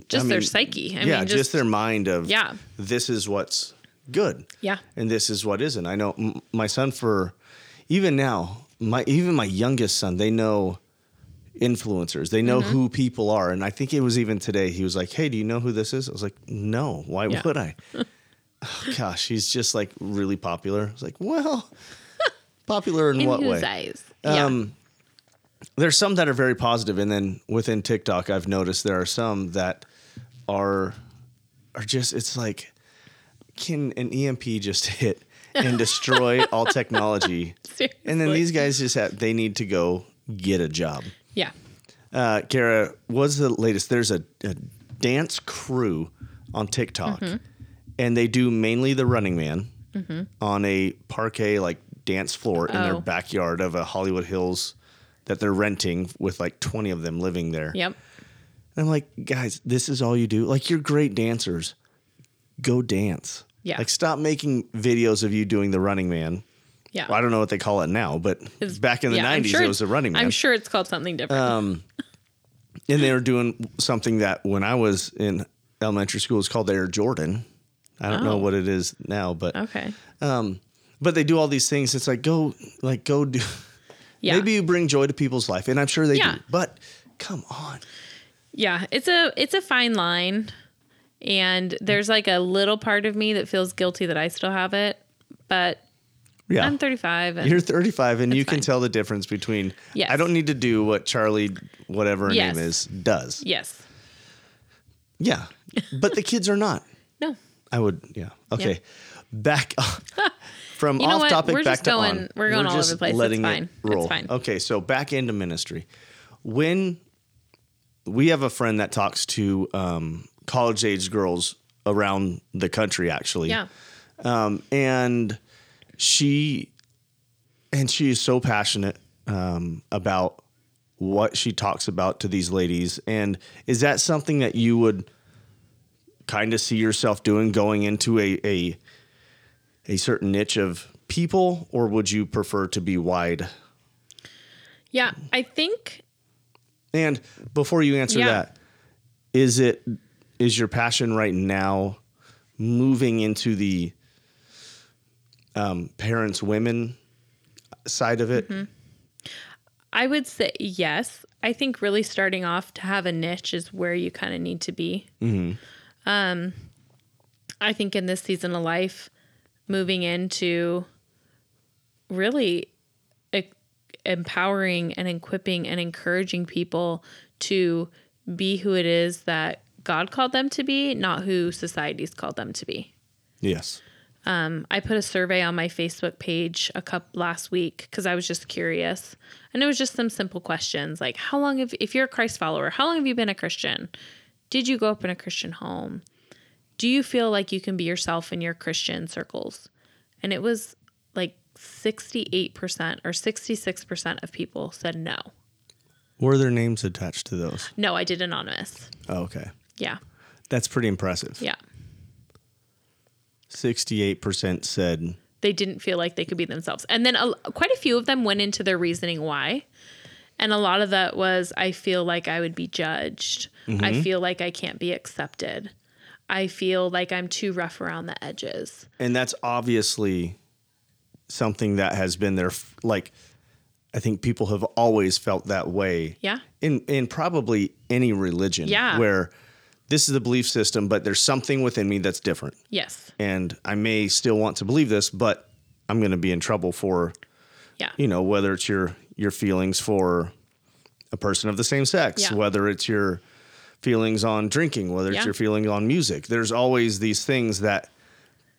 D: Just
C: I
D: their
C: mean,
D: psyche. I
C: yeah,
D: mean,
C: just,
D: just,
C: their mind of
D: Yeah.
C: This is what's good.
D: Yeah.
C: and this is what isn't. I know m- my son for even now, my even my youngest son, they know influencers. They know
D: Mm-hmm.
C: who people are, and I think it was even today. He was like, "Hey, do you know who this is?" I was like, "No, why
D: Yeah.
C: would I?" oh, gosh, he's just like really popular. I was like, "Well, popular in,
D: in
C: what
D: whose
C: way?"
D: eyes? Yeah.
C: Um, there's some that are very positive, and then within TikTok, I've noticed there are some that are are just. It's like, can an EMP just hit and destroy all technology? And then these guys just have they need to go get a job.
D: Yeah.
C: Uh, Kara, what's the latest? There's a, a dance crew on TikTok,
D: Mm-hmm.
C: and they do mainly the Running Man on a parquet like dance floor in their
D: Oh.
C: backyard of a Hollywood Hills that they're renting with like 20 of them living there.
D: Yep.
C: And I'm like, guys, this is all you do. Like, you're great dancers. Go dance.
D: Yeah.
C: Like, stop making videos of you doing the Running Man.
D: Yeah.
C: Well, I don't know what they call it now, but
D: It's-
C: back in the
D: yeah,
C: 90s,
D: sure
C: it was the Running Man.
D: I'm sure it's called something different.
C: Um, and they were doing something that when I was in elementary school was called Air Jordan. I don't know
D: Oh.
C: what it is now, but
D: okay.
C: Um, but they do all these things. It's like go like go do.
D: Yeah.
C: Maybe you bring joy to people's life, and I'm sure they
D: Yeah.
C: do. But come on,
D: Yeah, it's a it's a fine line. And there's like a little part of me that feels guilty that I still have it, but
C: yeah.
D: I'm 35 and
C: You're 35, and you can
D: fine.
C: tell the difference between.
D: Yes.
C: I don't need to do what Charli, whatever her
D: Yes.
C: name is, does.
D: yes.
C: Yeah, but the kids are not.
D: No.
C: I would. Yeah. Okay. Back from
D: You know
C: off
D: what?
C: topic
D: We're
C: back
D: just
C: to
D: going-
C: on.
D: we're going all over the place. It's fine.
C: it
D: It's fine.
C: Okay, so back into ministry. When we have a friend that talks to um, college age girls around the country, actually.
D: Yeah.
C: Um, and she and she is so passionate um, about what she talks about to these ladies. And is that something that you would kind of see yourself doing going into a a a certain niche of people, or would you prefer to be wide?
D: Yeah, I think
C: And before you answer
D: Yeah.
C: that, is it is your passion right now moving into the um, parents women side of it?
D: Mm-hmm. I would say yes. I think really starting off to have a niche is where you kind of need to be. Um, I think in this season of life, moving into really e- empowering and equipping and encouraging people to be who it is that God called them to be, not who society's called them to be.
C: Yes.
D: Um, I put a survey on my Facebook page a couple last week because I was just curious. And it was just some simple questions like how long have if you're a Christ follower, how long have you been a Christian? Did you grow up in a Christian home? Do you feel like you can be yourself in your Christian circles? And it was like 68% or 66% of people said no.
C: Were their names attached to those?
D: No, I did anonymous.
C: Oh, okay.
D: Yeah.
C: That's pretty impressive.
D: Yeah.
C: 68% said,
D: They didn't feel like they could be themselves. And then a, quite a few of them went into their reasoning why. And a lot of that was I feel like I would be judged. I mm-hmm. feel like I can't be accepted. I feel like I'm too rough around the edges.
C: and that's obviously something that has been there. f- Like, I think people have always felt that way.
D: Yeah.
C: In, in probably any religion.
D: Yeah.
C: Where this is the belief system, but there's something within me that's different.
D: Yes.
C: And I may still want to believe this, but I'm going to be in trouble for
D: Yeah.
C: you know whether it's your your feelings for a person of the same sex
D: Yeah.
C: whether it's your feelings on drinking whether it's your feelings on music there's always these things that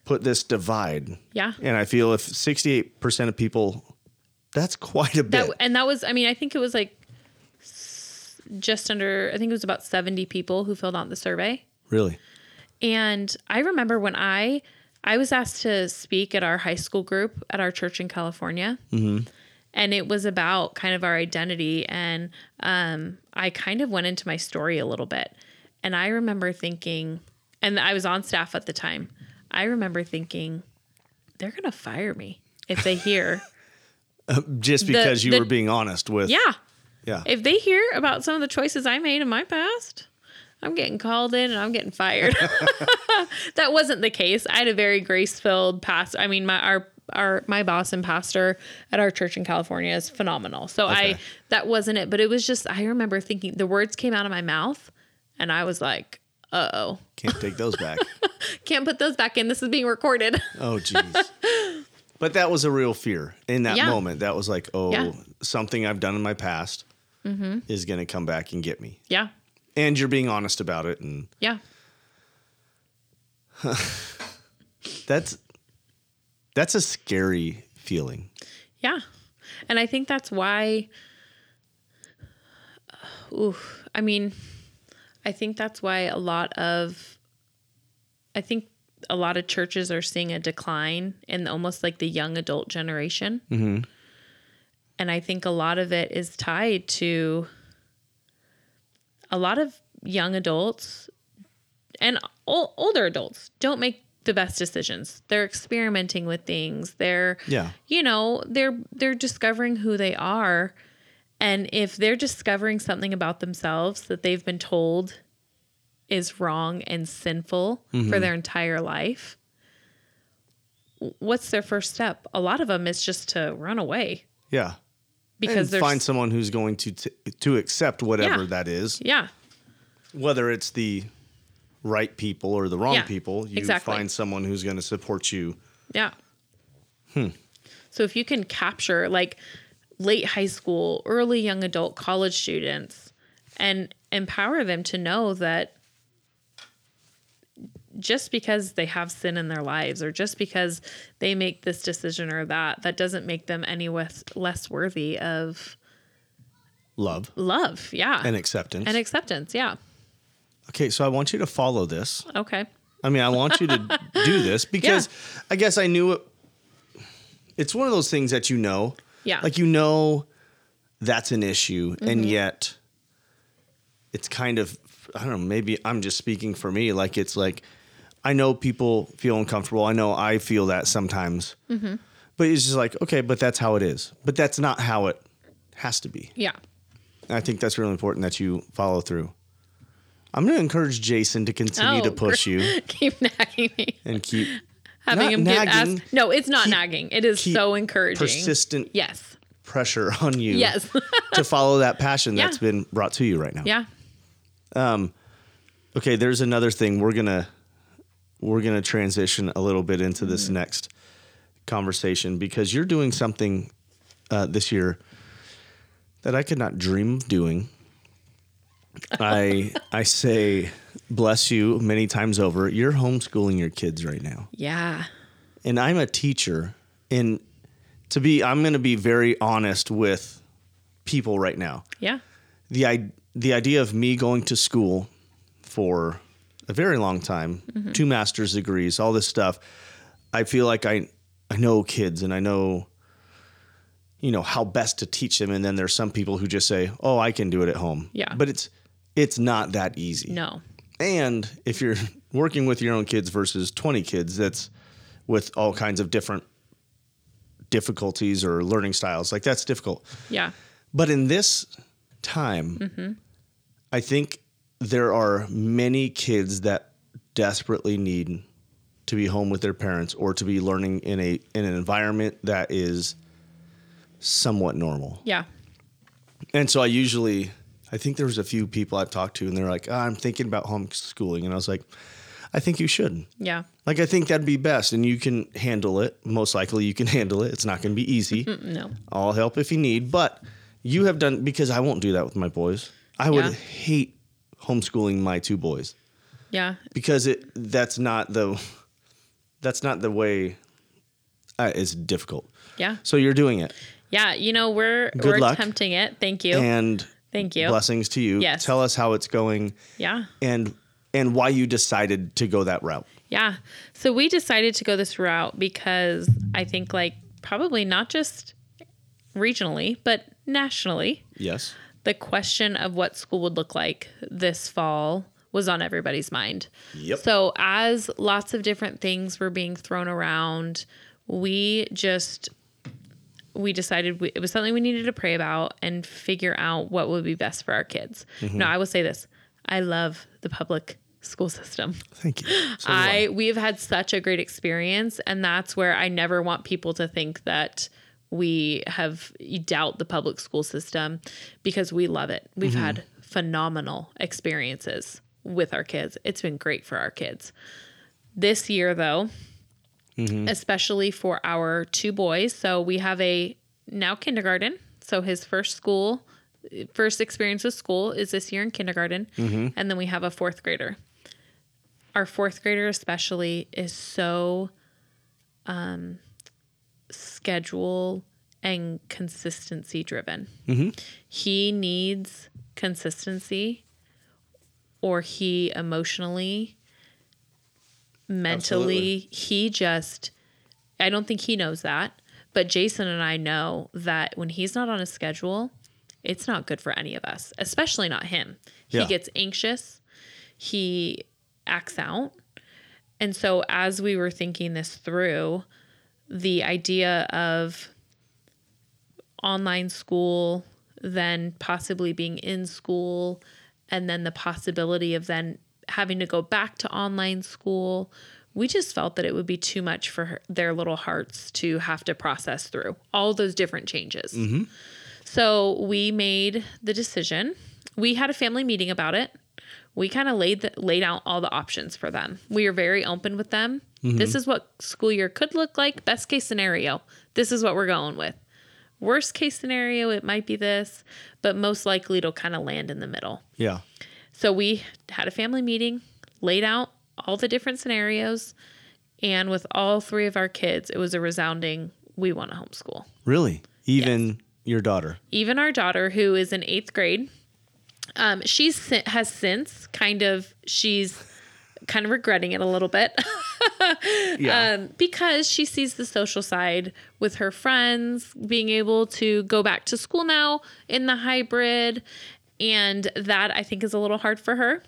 C: put this divide
D: Yeah.
C: and i feel if 68% of people that's quite a bit
D: That and that was I mean I think it was like just under I think it was about 70 people who filled out the survey.
C: really
D: And I remember when I I was asked to speak at our high school group at our church in California. Mm-hmm. And it was about kind of our identity. And um, I kind of went into my story a little bit. And I remember thinking, and I was on staff at the time. I remember thinking, they're going to fire me if they hear.
C: just because you
D: the-
C: were being honest with
D: yeah.
C: yeah
D: If they hear about some of the choices I made in my past, I'm getting called in and I'm getting fired. that wasn't the case. I had a very grace filled past. I mean, my our our my boss and pastor at our church in California is phenomenal. So I that wasn't it. But it was just I remember thinking the words came out of my mouth and I was like, uh oh.
C: can't take those back
D: Can't put those back in. This is being recorded.
C: oh jeez but that was a real fear in that
D: Yeah.
C: moment that was like oh
D: Yeah. Mm-hmm.
C: something i've done in my past is going to come back and get me
D: yeah.
C: and you're being honest about it and
D: Yeah.
C: that's that's a scary feeling
D: Yeah. And I think that's why uh, ooh, I mean, I think that's why a lot of I think a lot of churches are seeing a decline in almost like the young adult generation. Mm-hmm. And I think a lot of it is tied to a lot of young adults and ol- older adults don't make the best decisions. They're experimenting with things. They're
C: Yeah.
D: you know, they're they're discovering who they are. And if they're discovering something about themselves that they've been told is wrong and sinful for mm-hmm. their entire life, what's their first step? A lot of them is just to run away
C: yeah
D: because
C: find someone who's going to t- to accept whatever
D: Yeah.
C: that is
D: yeah,
C: whether it's the right people or the wrong
D: Yeah,
C: people you
D: exactly.
C: find someone who's going to support you
D: Yeah. Hmm. So if you can capture like late high school, early young adult, college students and empower them to know that just because they have sin in their lives or just because they make this decision or that, that doesn't make them any less, less worthy of
C: love
D: love. Yeah.
C: and acceptance
D: and acceptance. Yeah.
C: Okay so i want you to follow this.
D: Okay.
C: i mean i want you to do this because i guess i knew it. It's one of those things that you know.
D: Yeah.
C: like you know that's an issue and mm-hmm. yet it's kind of i don't know maybe i'm just speaking for me. Like it's like i know people feel uncomfortable. I know i feel that sometimes. Mm-hmm. But it's just like okay but that's how it is. But that's not how it has to be.
D: Yeah.
C: and i think that's really important that you follow through i'm going to encourage jason to continue to
D: Oh,
C: push you
D: Keep nagging me.
C: and keep
D: Having him give
C: nagging.
D: ask. No, it's not
C: Keep-
D: nagging. It is so encouraging.
C: persistent
D: Yes.
C: pressure on you
D: Yes.
C: to follow that passion
D: Yeah.
C: that's been brought to you right now
D: yeah.
C: Um, okay there's another thing we're gonna we're gonna transition a little bit into this
D: Mm-hmm.
C: next conversation because you're doing something uh, this year that i could not dream of doing i i say bless you many times over you're homeschooling your kids right now
D: Yeah.
C: and i'm a teacher and to be i'm gonna be very honest with people right now
D: Yeah.
C: the i the idea of me going to school for a very long time, mm-hmm. two master's degrees, all this stuff, I feel like I I know kids and I know you know, how best to teach them. And then there's some people who just say, oh, I can do it at home.
D: Yeah.
C: But it's, it's not that easy.
D: No.
C: And if you're working with your own kids versus 20 kids, that's with all kinds of different difficulties or learning styles, like that's difficult.
D: Yeah.
C: But in this time, mm-hmm. I think there are many kids that desperately need to be home with their parents or to be learning in a in an environment that is somewhat normal.
D: Yeah.
C: And so I usually, I think there was a few people I've talked to, and they're like, "Ah, "I'm thinking about homeschooling," and I was like, "I think you should.
D: Yeah.
C: Like, I think that'd be best, and you can handle it. Most likely, you can handle it. It's not going to be easy.
D: No.
C: I'll help if you need, but you have done because I won't do that with my boys. I would
D: Yeah.
C: hate homeschooling my two boys
D: Yeah.
C: because it that's not the that's not the way. Uh, it's difficult.
D: Yeah.
C: So you're doing it,
D: Yeah. You know, we're
C: Good
D: we're
C: luck.
D: attempting it. Thank you.
C: and
D: Thank you.
C: blessings to you.
D: Yes.
C: Tell us how it's going
D: Yeah.
C: and and why you decided to go that route.
D: Yeah. So we decided to go this route because I think like probably not just regionally, but nationally,
C: Yes.
D: the question of what school would look like this fall was on everybody's mind.
C: Yep.
D: So as lots of different things were being thrown around, we just we decided we, it was something we needed to pray about and figure out what would be best for our kids. Mm-hmm. Now, I will say this: I love the public school system.
C: Thank you. So do
D: I we've had such a great experience, and that's where I never want people to think that we have doubt the public school system because we love it. We've mm-hmm. had phenomenal experiences with our kids. It's been great for our kids. This year, though, Mm-hmm. especially for our two boys, so we have a now kindergarten. So his first school, first experience with school is this year in kindergarten, mm-hmm. and then we have a fourth grader. Our fourth grader especially is so um schedule and consistency driven. Mm-hmm. He needs consistency or he emotionally mentally he just i don't think he knows that but jason and i know that when he's not on a schedule it's not good for any of us especially not him
C: Yeah.
D: he gets anxious he acts out. And so, as we were thinking this through, the idea of online school, then possibly being in school, and then the possibility of then having to go back to online school, we just felt that it would be too much for her, their little hearts to have to process through all those different changes. Mm-hmm. So we made the decision. We had a family meeting about it. We kind of laid the, laid out all the options for them. We are very open with them. Mm-hmm. This is what school year could look like. Best case scenario, this is what we're going with. Worst case scenario, it might be this, but most likely it'll kind of land in the middle.
C: Yeah.
D: So we had a family meeting, laid out all the different scenarios, and with all three of our kids, it was a resounding we want to homeschool.
C: Really? Even your daughter.
D: even our daughter who is in eighth grade um she's si- has since kind of she's kind of regretting it a little bit
C: Yeah.
D: um, because she sees the social side with her friends being able to go back to school now in the hybrid and that i think is a little hard for her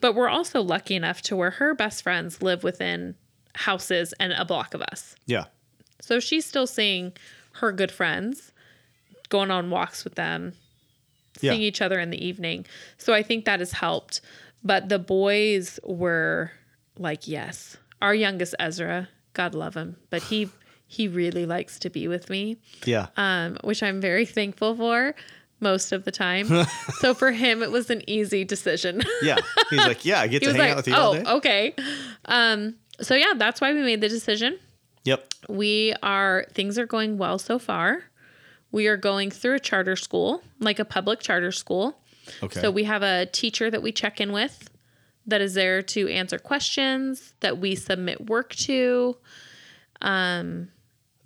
D: but we're also lucky enough to where her best friends live within houses and a block of us
C: yeah.
D: so she's still seeing her good friends, going on walks with them,
C: Yeah.
D: seeing each other in the evening. So I think that has helped. But the boys were like, yes. Our youngest Ezra, God love him, but he he really likes to be with me,
C: Yeah.
D: um, which I'm very thankful for most of the time. so for him, it was an easy decision.
C: yeah. He's like, yeah, I get to hang
D: like,
C: out with you all day.
D: oh, okay. Um, so yeah, that's why we made the decision
C: Yep.
D: we are things are going well so far we are going through a charter school like a public charter school
C: Okay.
D: so we have a teacher that we check in with that is there to answer questions that we submit work to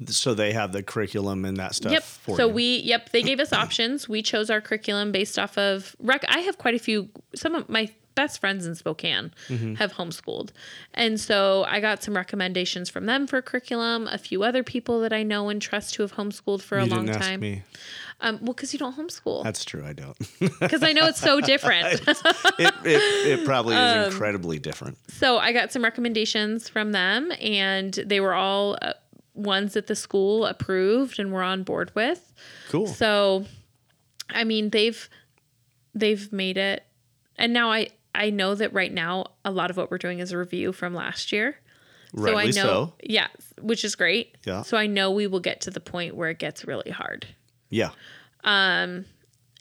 C: so they have the curriculum and that stuff
D: yep so
C: you.
D: we yep they gave us options we chose our curriculum based off of rec i have quite a few some of my best friends in Spokane
C: Mm-hmm.
D: have homeschooled. And so I got some recommendations from them for curriculum, a few other people that I know and trust who have homeschooled for a
C: You
D: long
C: didn't ask
D: time.
C: me.
D: Um, well, because you don't homeschool.
C: That's true. I don't.
D: Because I know it's so different.
C: it, it, it probably is
D: Um,
C: incredibly different.
D: so I got some recommendations from them, and they were all uh, ones that the school approved and were on board with.
C: Cool.
D: So, I mean, they've they've made it, and now I I know that right now a lot of what we're doing is a review from last year. so I
C: Rightly
D: know,
C: so.
D: yeah, which is great.
C: Yeah.
D: So I know we will get to the point where it gets really hard,
C: Yeah.
D: Um,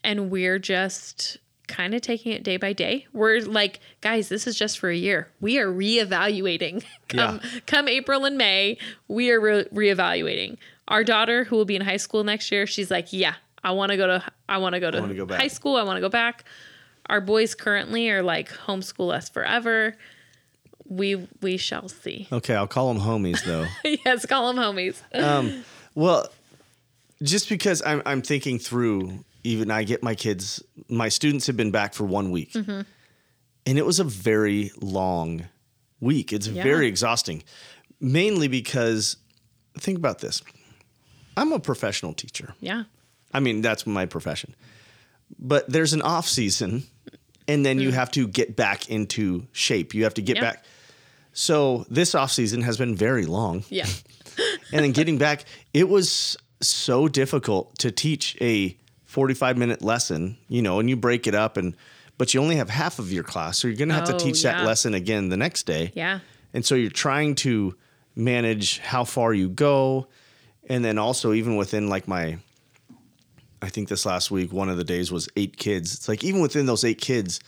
D: and we're just kind of taking it day by day. We're like, guys, this is just for a year. We are reevaluating. come come April and May, we are re- reevaluating. Our daughter, who will be in high school next year, she's like, yeah, I want to go to I want to go to
C: go
D: high school. I want to go back. Our boys currently are like homeschool us forever. We we shall see.
C: Okay. I'll call them homies though.
D: yes, call them homies.
C: Um, well, just because I'm I'm thinking through, even I get my kids, my students have been back for one week,
D: Mm-hmm.
C: and it was a very long week. It's
D: Yeah.
C: very exhausting, mainly because think about this. I'm a professional teacher.
D: yeah.
C: I mean, that's my profession. But there's an off season, and then you have to get back into shape. You have to get
D: Mm. Yeah.
C: back. So this off season has been very long
D: Yeah.
C: and then getting back, it was so difficult to teach a 45 minute lesson, you know, and you break it up and but you only have half of your class, so you're going to have
D: Oh,
C: to teach
D: yeah.
C: that lesson again the next day.
D: Yeah.
C: And so you're trying to manage how far you go and then also even within like my I think this last week one of the days was 8 kids. It's like even within those 8 kids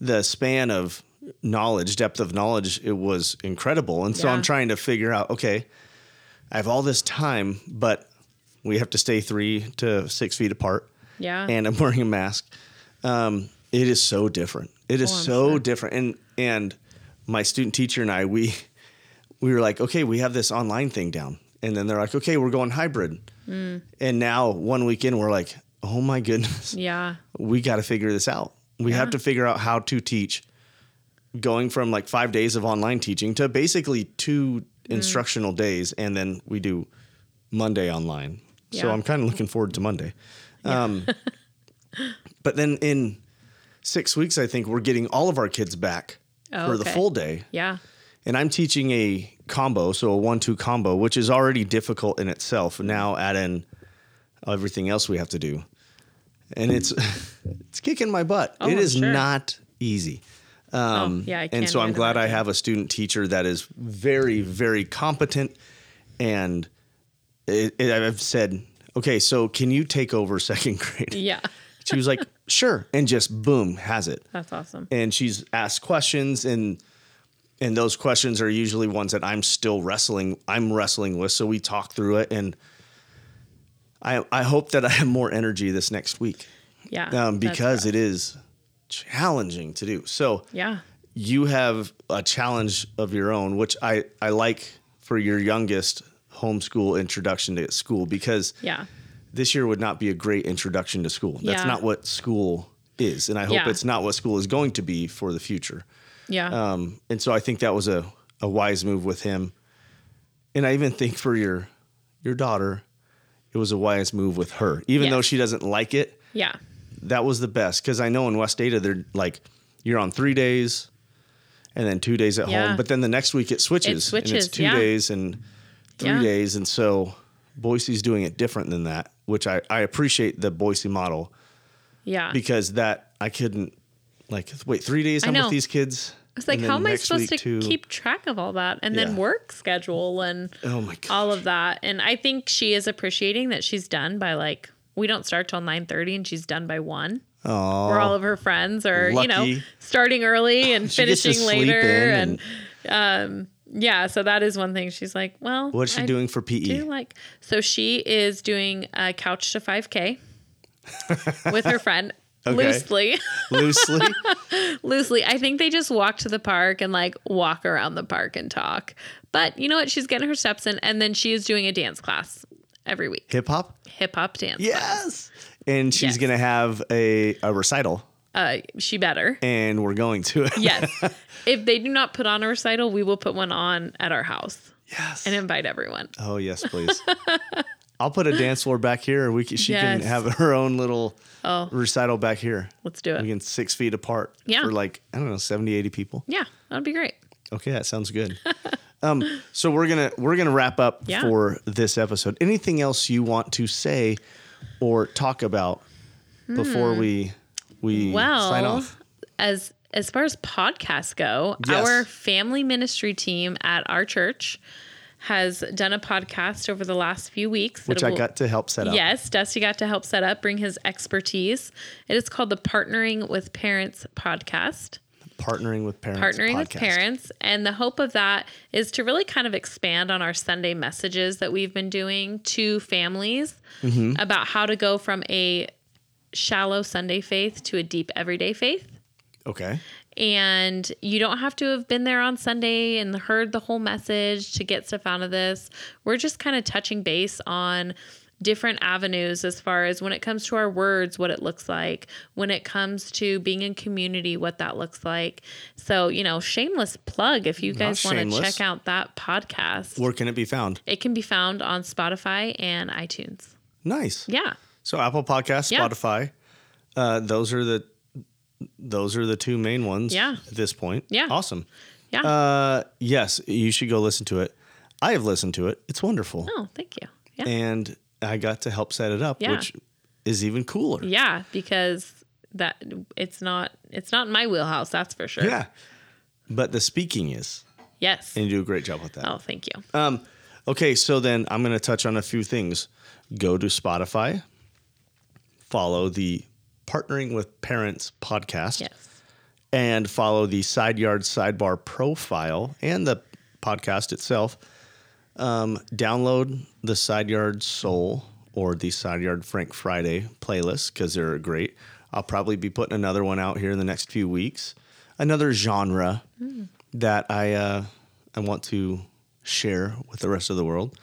C: the span of knowledge, depth of knowledge, it was incredible. And so
D: Yeah.
C: I'm trying to figure out, okay, I have all this time, but we have to stay three to six feet apart.
D: Yeah.
C: And I'm wearing a mask. Um, it is so different. It is
D: Oh,
C: so
D: sure.
C: different. And and my student teacher and I, we we were like, okay, we have this online thing down. And then they're like, okay, we're going hybrid.
D: Mm.
C: And now one weekend we're like, oh my goodness
D: yeah.
C: we got to figure this out. We have to figure out how to teach going from like five days of online teaching to basically two
D: Mm.
C: instructional days. And then we do Monday online. So I'm kind of looking forward to Monday. Um, but then in six weeks, I think we're getting all of our kids back
D: Oh,
C: for the full day.
D: Yeah.
C: And I'm teaching a combo, so a one-two combo, which is already difficult in itself. Now add in everything else we have to do, and it's it's kicking my butt.
D: Oh,
C: it
D: sure.
C: not easy. Um,
D: oh, yeah.
C: And so I'm glad I have a student teacher that is very, very competent, and it, it, I've said, okay, so can you take over second grade?
D: Yeah.
C: She was like, sure, and just boom, has it
D: That's awesome.
C: and she's asked questions and and those questions are usually ones that I'm still wrestling I'm wrestling with so we talk through it and I I hope that I have more energy this next week
D: Yeah.
C: um, because it is challenging to do so
D: Yeah.
C: you have a challenge of your own which I I like for your youngest homeschool introduction to school because
D: Yeah.
C: this year would not be a great introduction to school that's
D: Yeah.
C: not what school is and I hope
D: Yeah.
C: it's not what school is going to be for the future
D: Yeah.
C: um, and so I think that was a, a wise move with him. And I even think for your your daughter, it was a wise move with her. Even though she doesn't like it,
D: yeah.
C: that was the best. Because I know in West Ada they're like you're on three days and then two days at
D: Yeah.
C: home. But then the next week it switches. and
D: switches,
C: it's two
D: yeah.
C: days and three
D: Yeah.
C: days. And so Boise's doing it different than that, which I, I appreciate the Boise model
D: Yeah.
C: because that I couldn't like wait, three days I'm with these kids.
D: It's like, how am I supposed to
C: too-
D: keep track of all that and
C: Yeah.
D: then work schedule and
C: Oh my god.
D: all of that? And I think she is appreciating that she's done by like we don't start till nine thirty and she's done by one.
C: Oh,
D: Where all of her friends are, you know, starting early and
C: She gets to
D: finishing later. And, um, yeah, so that is one thing. She's like, well,
C: what's she
D: I
C: doing for? PE?
D: do like so she is doing a couch to 5k with her friend
C: Okay.
D: loosely
C: Loosely.
D: loosely i think they just walk to the park and like walk around the park and talk but you know what she's getting her steps in and then she is doing a dance class every week
C: Hip hop?
D: hip hop dance class.
C: Yes. And she's
D: Yes.
C: gonna have a, a recital.
D: Uh, she better.
C: and we're going to it.
D: Yes. if they do not put on a recital, we will put one on at our house
C: yes.
D: and invite everyone.
C: oh yes, please. I'll put a dance floor back here. We can, she can have her own little
D: Oh.
C: recital back here.
D: Let's do it.
C: We can six feet apart
D: Yeah.
C: for like I don't know 70, 80 people.
D: Yeah, that'd be great.
C: Okay, that sounds good. um, so we're gonna we're gonna wrap up
D: Yeah.
C: for this episode. Anything else you want to say or talk about before we we sign
D: Well,
C: off?
D: as as far as podcasts go,
C: Yes.
D: our family ministry team at our church has done a podcast over the last few weeks.
C: Which
D: that
C: I got to help set up.
D: Yes, Dusty got to help set up, bring his expertise. It is called the Partnering with Parents podcast.
C: Partnering with parents.
D: Partnering with parents. And the hope of that is to really kind of expand on our Sunday messages that we've been doing to families
C: Mm-hmm.
D: about how to go from a shallow Sunday faith to a deep everyday faith.
C: Okay.
D: And you don't have to have been there on Sunday and heard the whole message to get stuff out of this. We're just kind of touching base on different avenues as far as when it comes to our words, what it looks like, when it comes to being in community, what that looks like. So, you know, shameless plug if you guys want to check out that podcast.
C: Where can it be found?
D: It can be found on Spotify and iTunes.
C: Nice.
D: Yeah.
C: So Apple Podcasts,
D: Yeah.
C: Spotify, uh, those are the those are the two main ones.
D: Yeah.
C: At this point.
D: Yeah.
C: Awesome.
D: Yeah.
C: Uh, yes, you should go listen to it. I have listened to it. It's wonderful,
D: oh, thank you. Yeah.
C: and I got to help set it up,
D: Yeah.
C: which is even cooler.
D: Yeah, because that it's not it's not in my wheelhouse, that's for sure.
C: Yeah. But the speaking is,
D: Yes.
C: and you do a great job with that.
D: Oh, thank you.
C: Um, okay, so then I'm going to touch on a few things. Go to Spotify, follow the Partnering with Parents podcast,
D: Yes.
C: and follow the Side Yard Sidebar profile and the podcast itself. Um, download the Side Yard Soul or the Side Yard Frank Friday playlist because they're great. I'll probably be putting another one out here in the next few weeks. Another genre that I uh, I want to share with the rest of the world.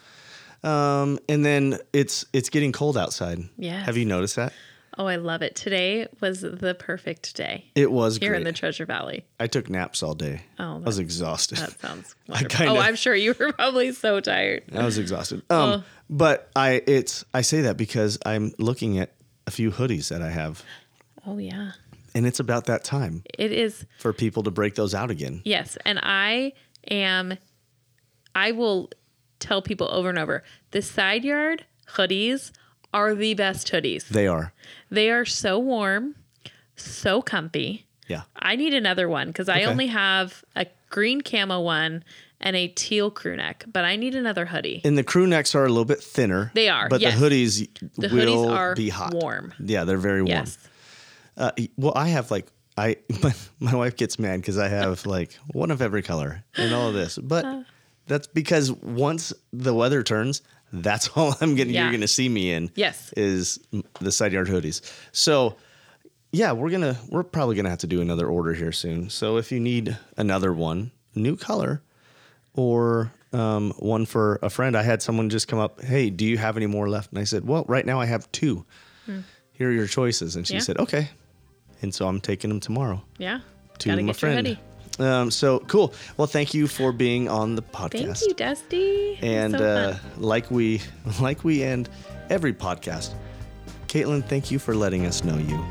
C: Um, and then it's it's getting cold outside.
D: Yeah.
C: Have you noticed that?
D: Oh, I love it. Today was the perfect day
C: It was
D: here
C: great.
D: in the Treasure Valley.
C: I took naps all day.
D: Oh,
C: I was exhausted.
D: That sounds wonderful.
C: kinda-
D: oh, I'm sure you were probably so tired.
C: I was exhausted. Um, but I it's I say that because I'm looking at a few hoodies that I have,
D: Oh yeah.
C: and it's about that time
D: It is
C: for people to break those out again.
D: yes, and I am I will tell people over and over, the side yard hoodies are the best hoodies.
C: They are.
D: They are so warm, so comfy.
C: Yeah.
D: I need another one because I only have a green camo one and a teal crew neck, but I need another hoodie.
C: And the crew necks are a little bit thinner.
D: They are,
C: But
D: yes.
C: the hoodies
D: The
C: will
D: hoodies are
C: be hot.
D: warm.
C: Yeah, they're very warm.
D: Yes.
C: Uh, well, I have like I my, my wife gets mad because I have like one of every color and all of this, but
D: Uh.
C: That's because once the weather turns, that's all I'm gonna
D: Yeah.
C: you're gonna see me in.
D: Yes.
C: is the side yard hoodies. So yeah, we're gonna we're probably gonna have to do another order here soon. So if you need another one, new color, or um, one for a friend, I had someone just come up. Hey, do you have any more left? And I said, Well, right now I have two. Here are your choices. And she
D: Hmm. Yeah.
C: said, Okay. And so I'm taking them tomorrow
D: Yeah.
C: to
D: Gotta
C: my friend. Um, so cool. Well, thank you for being on the podcast.
D: Thank you, Dusty.
C: And
D: so
C: uh, like we like we end every podcast, Caitlin, thank you for letting us know you.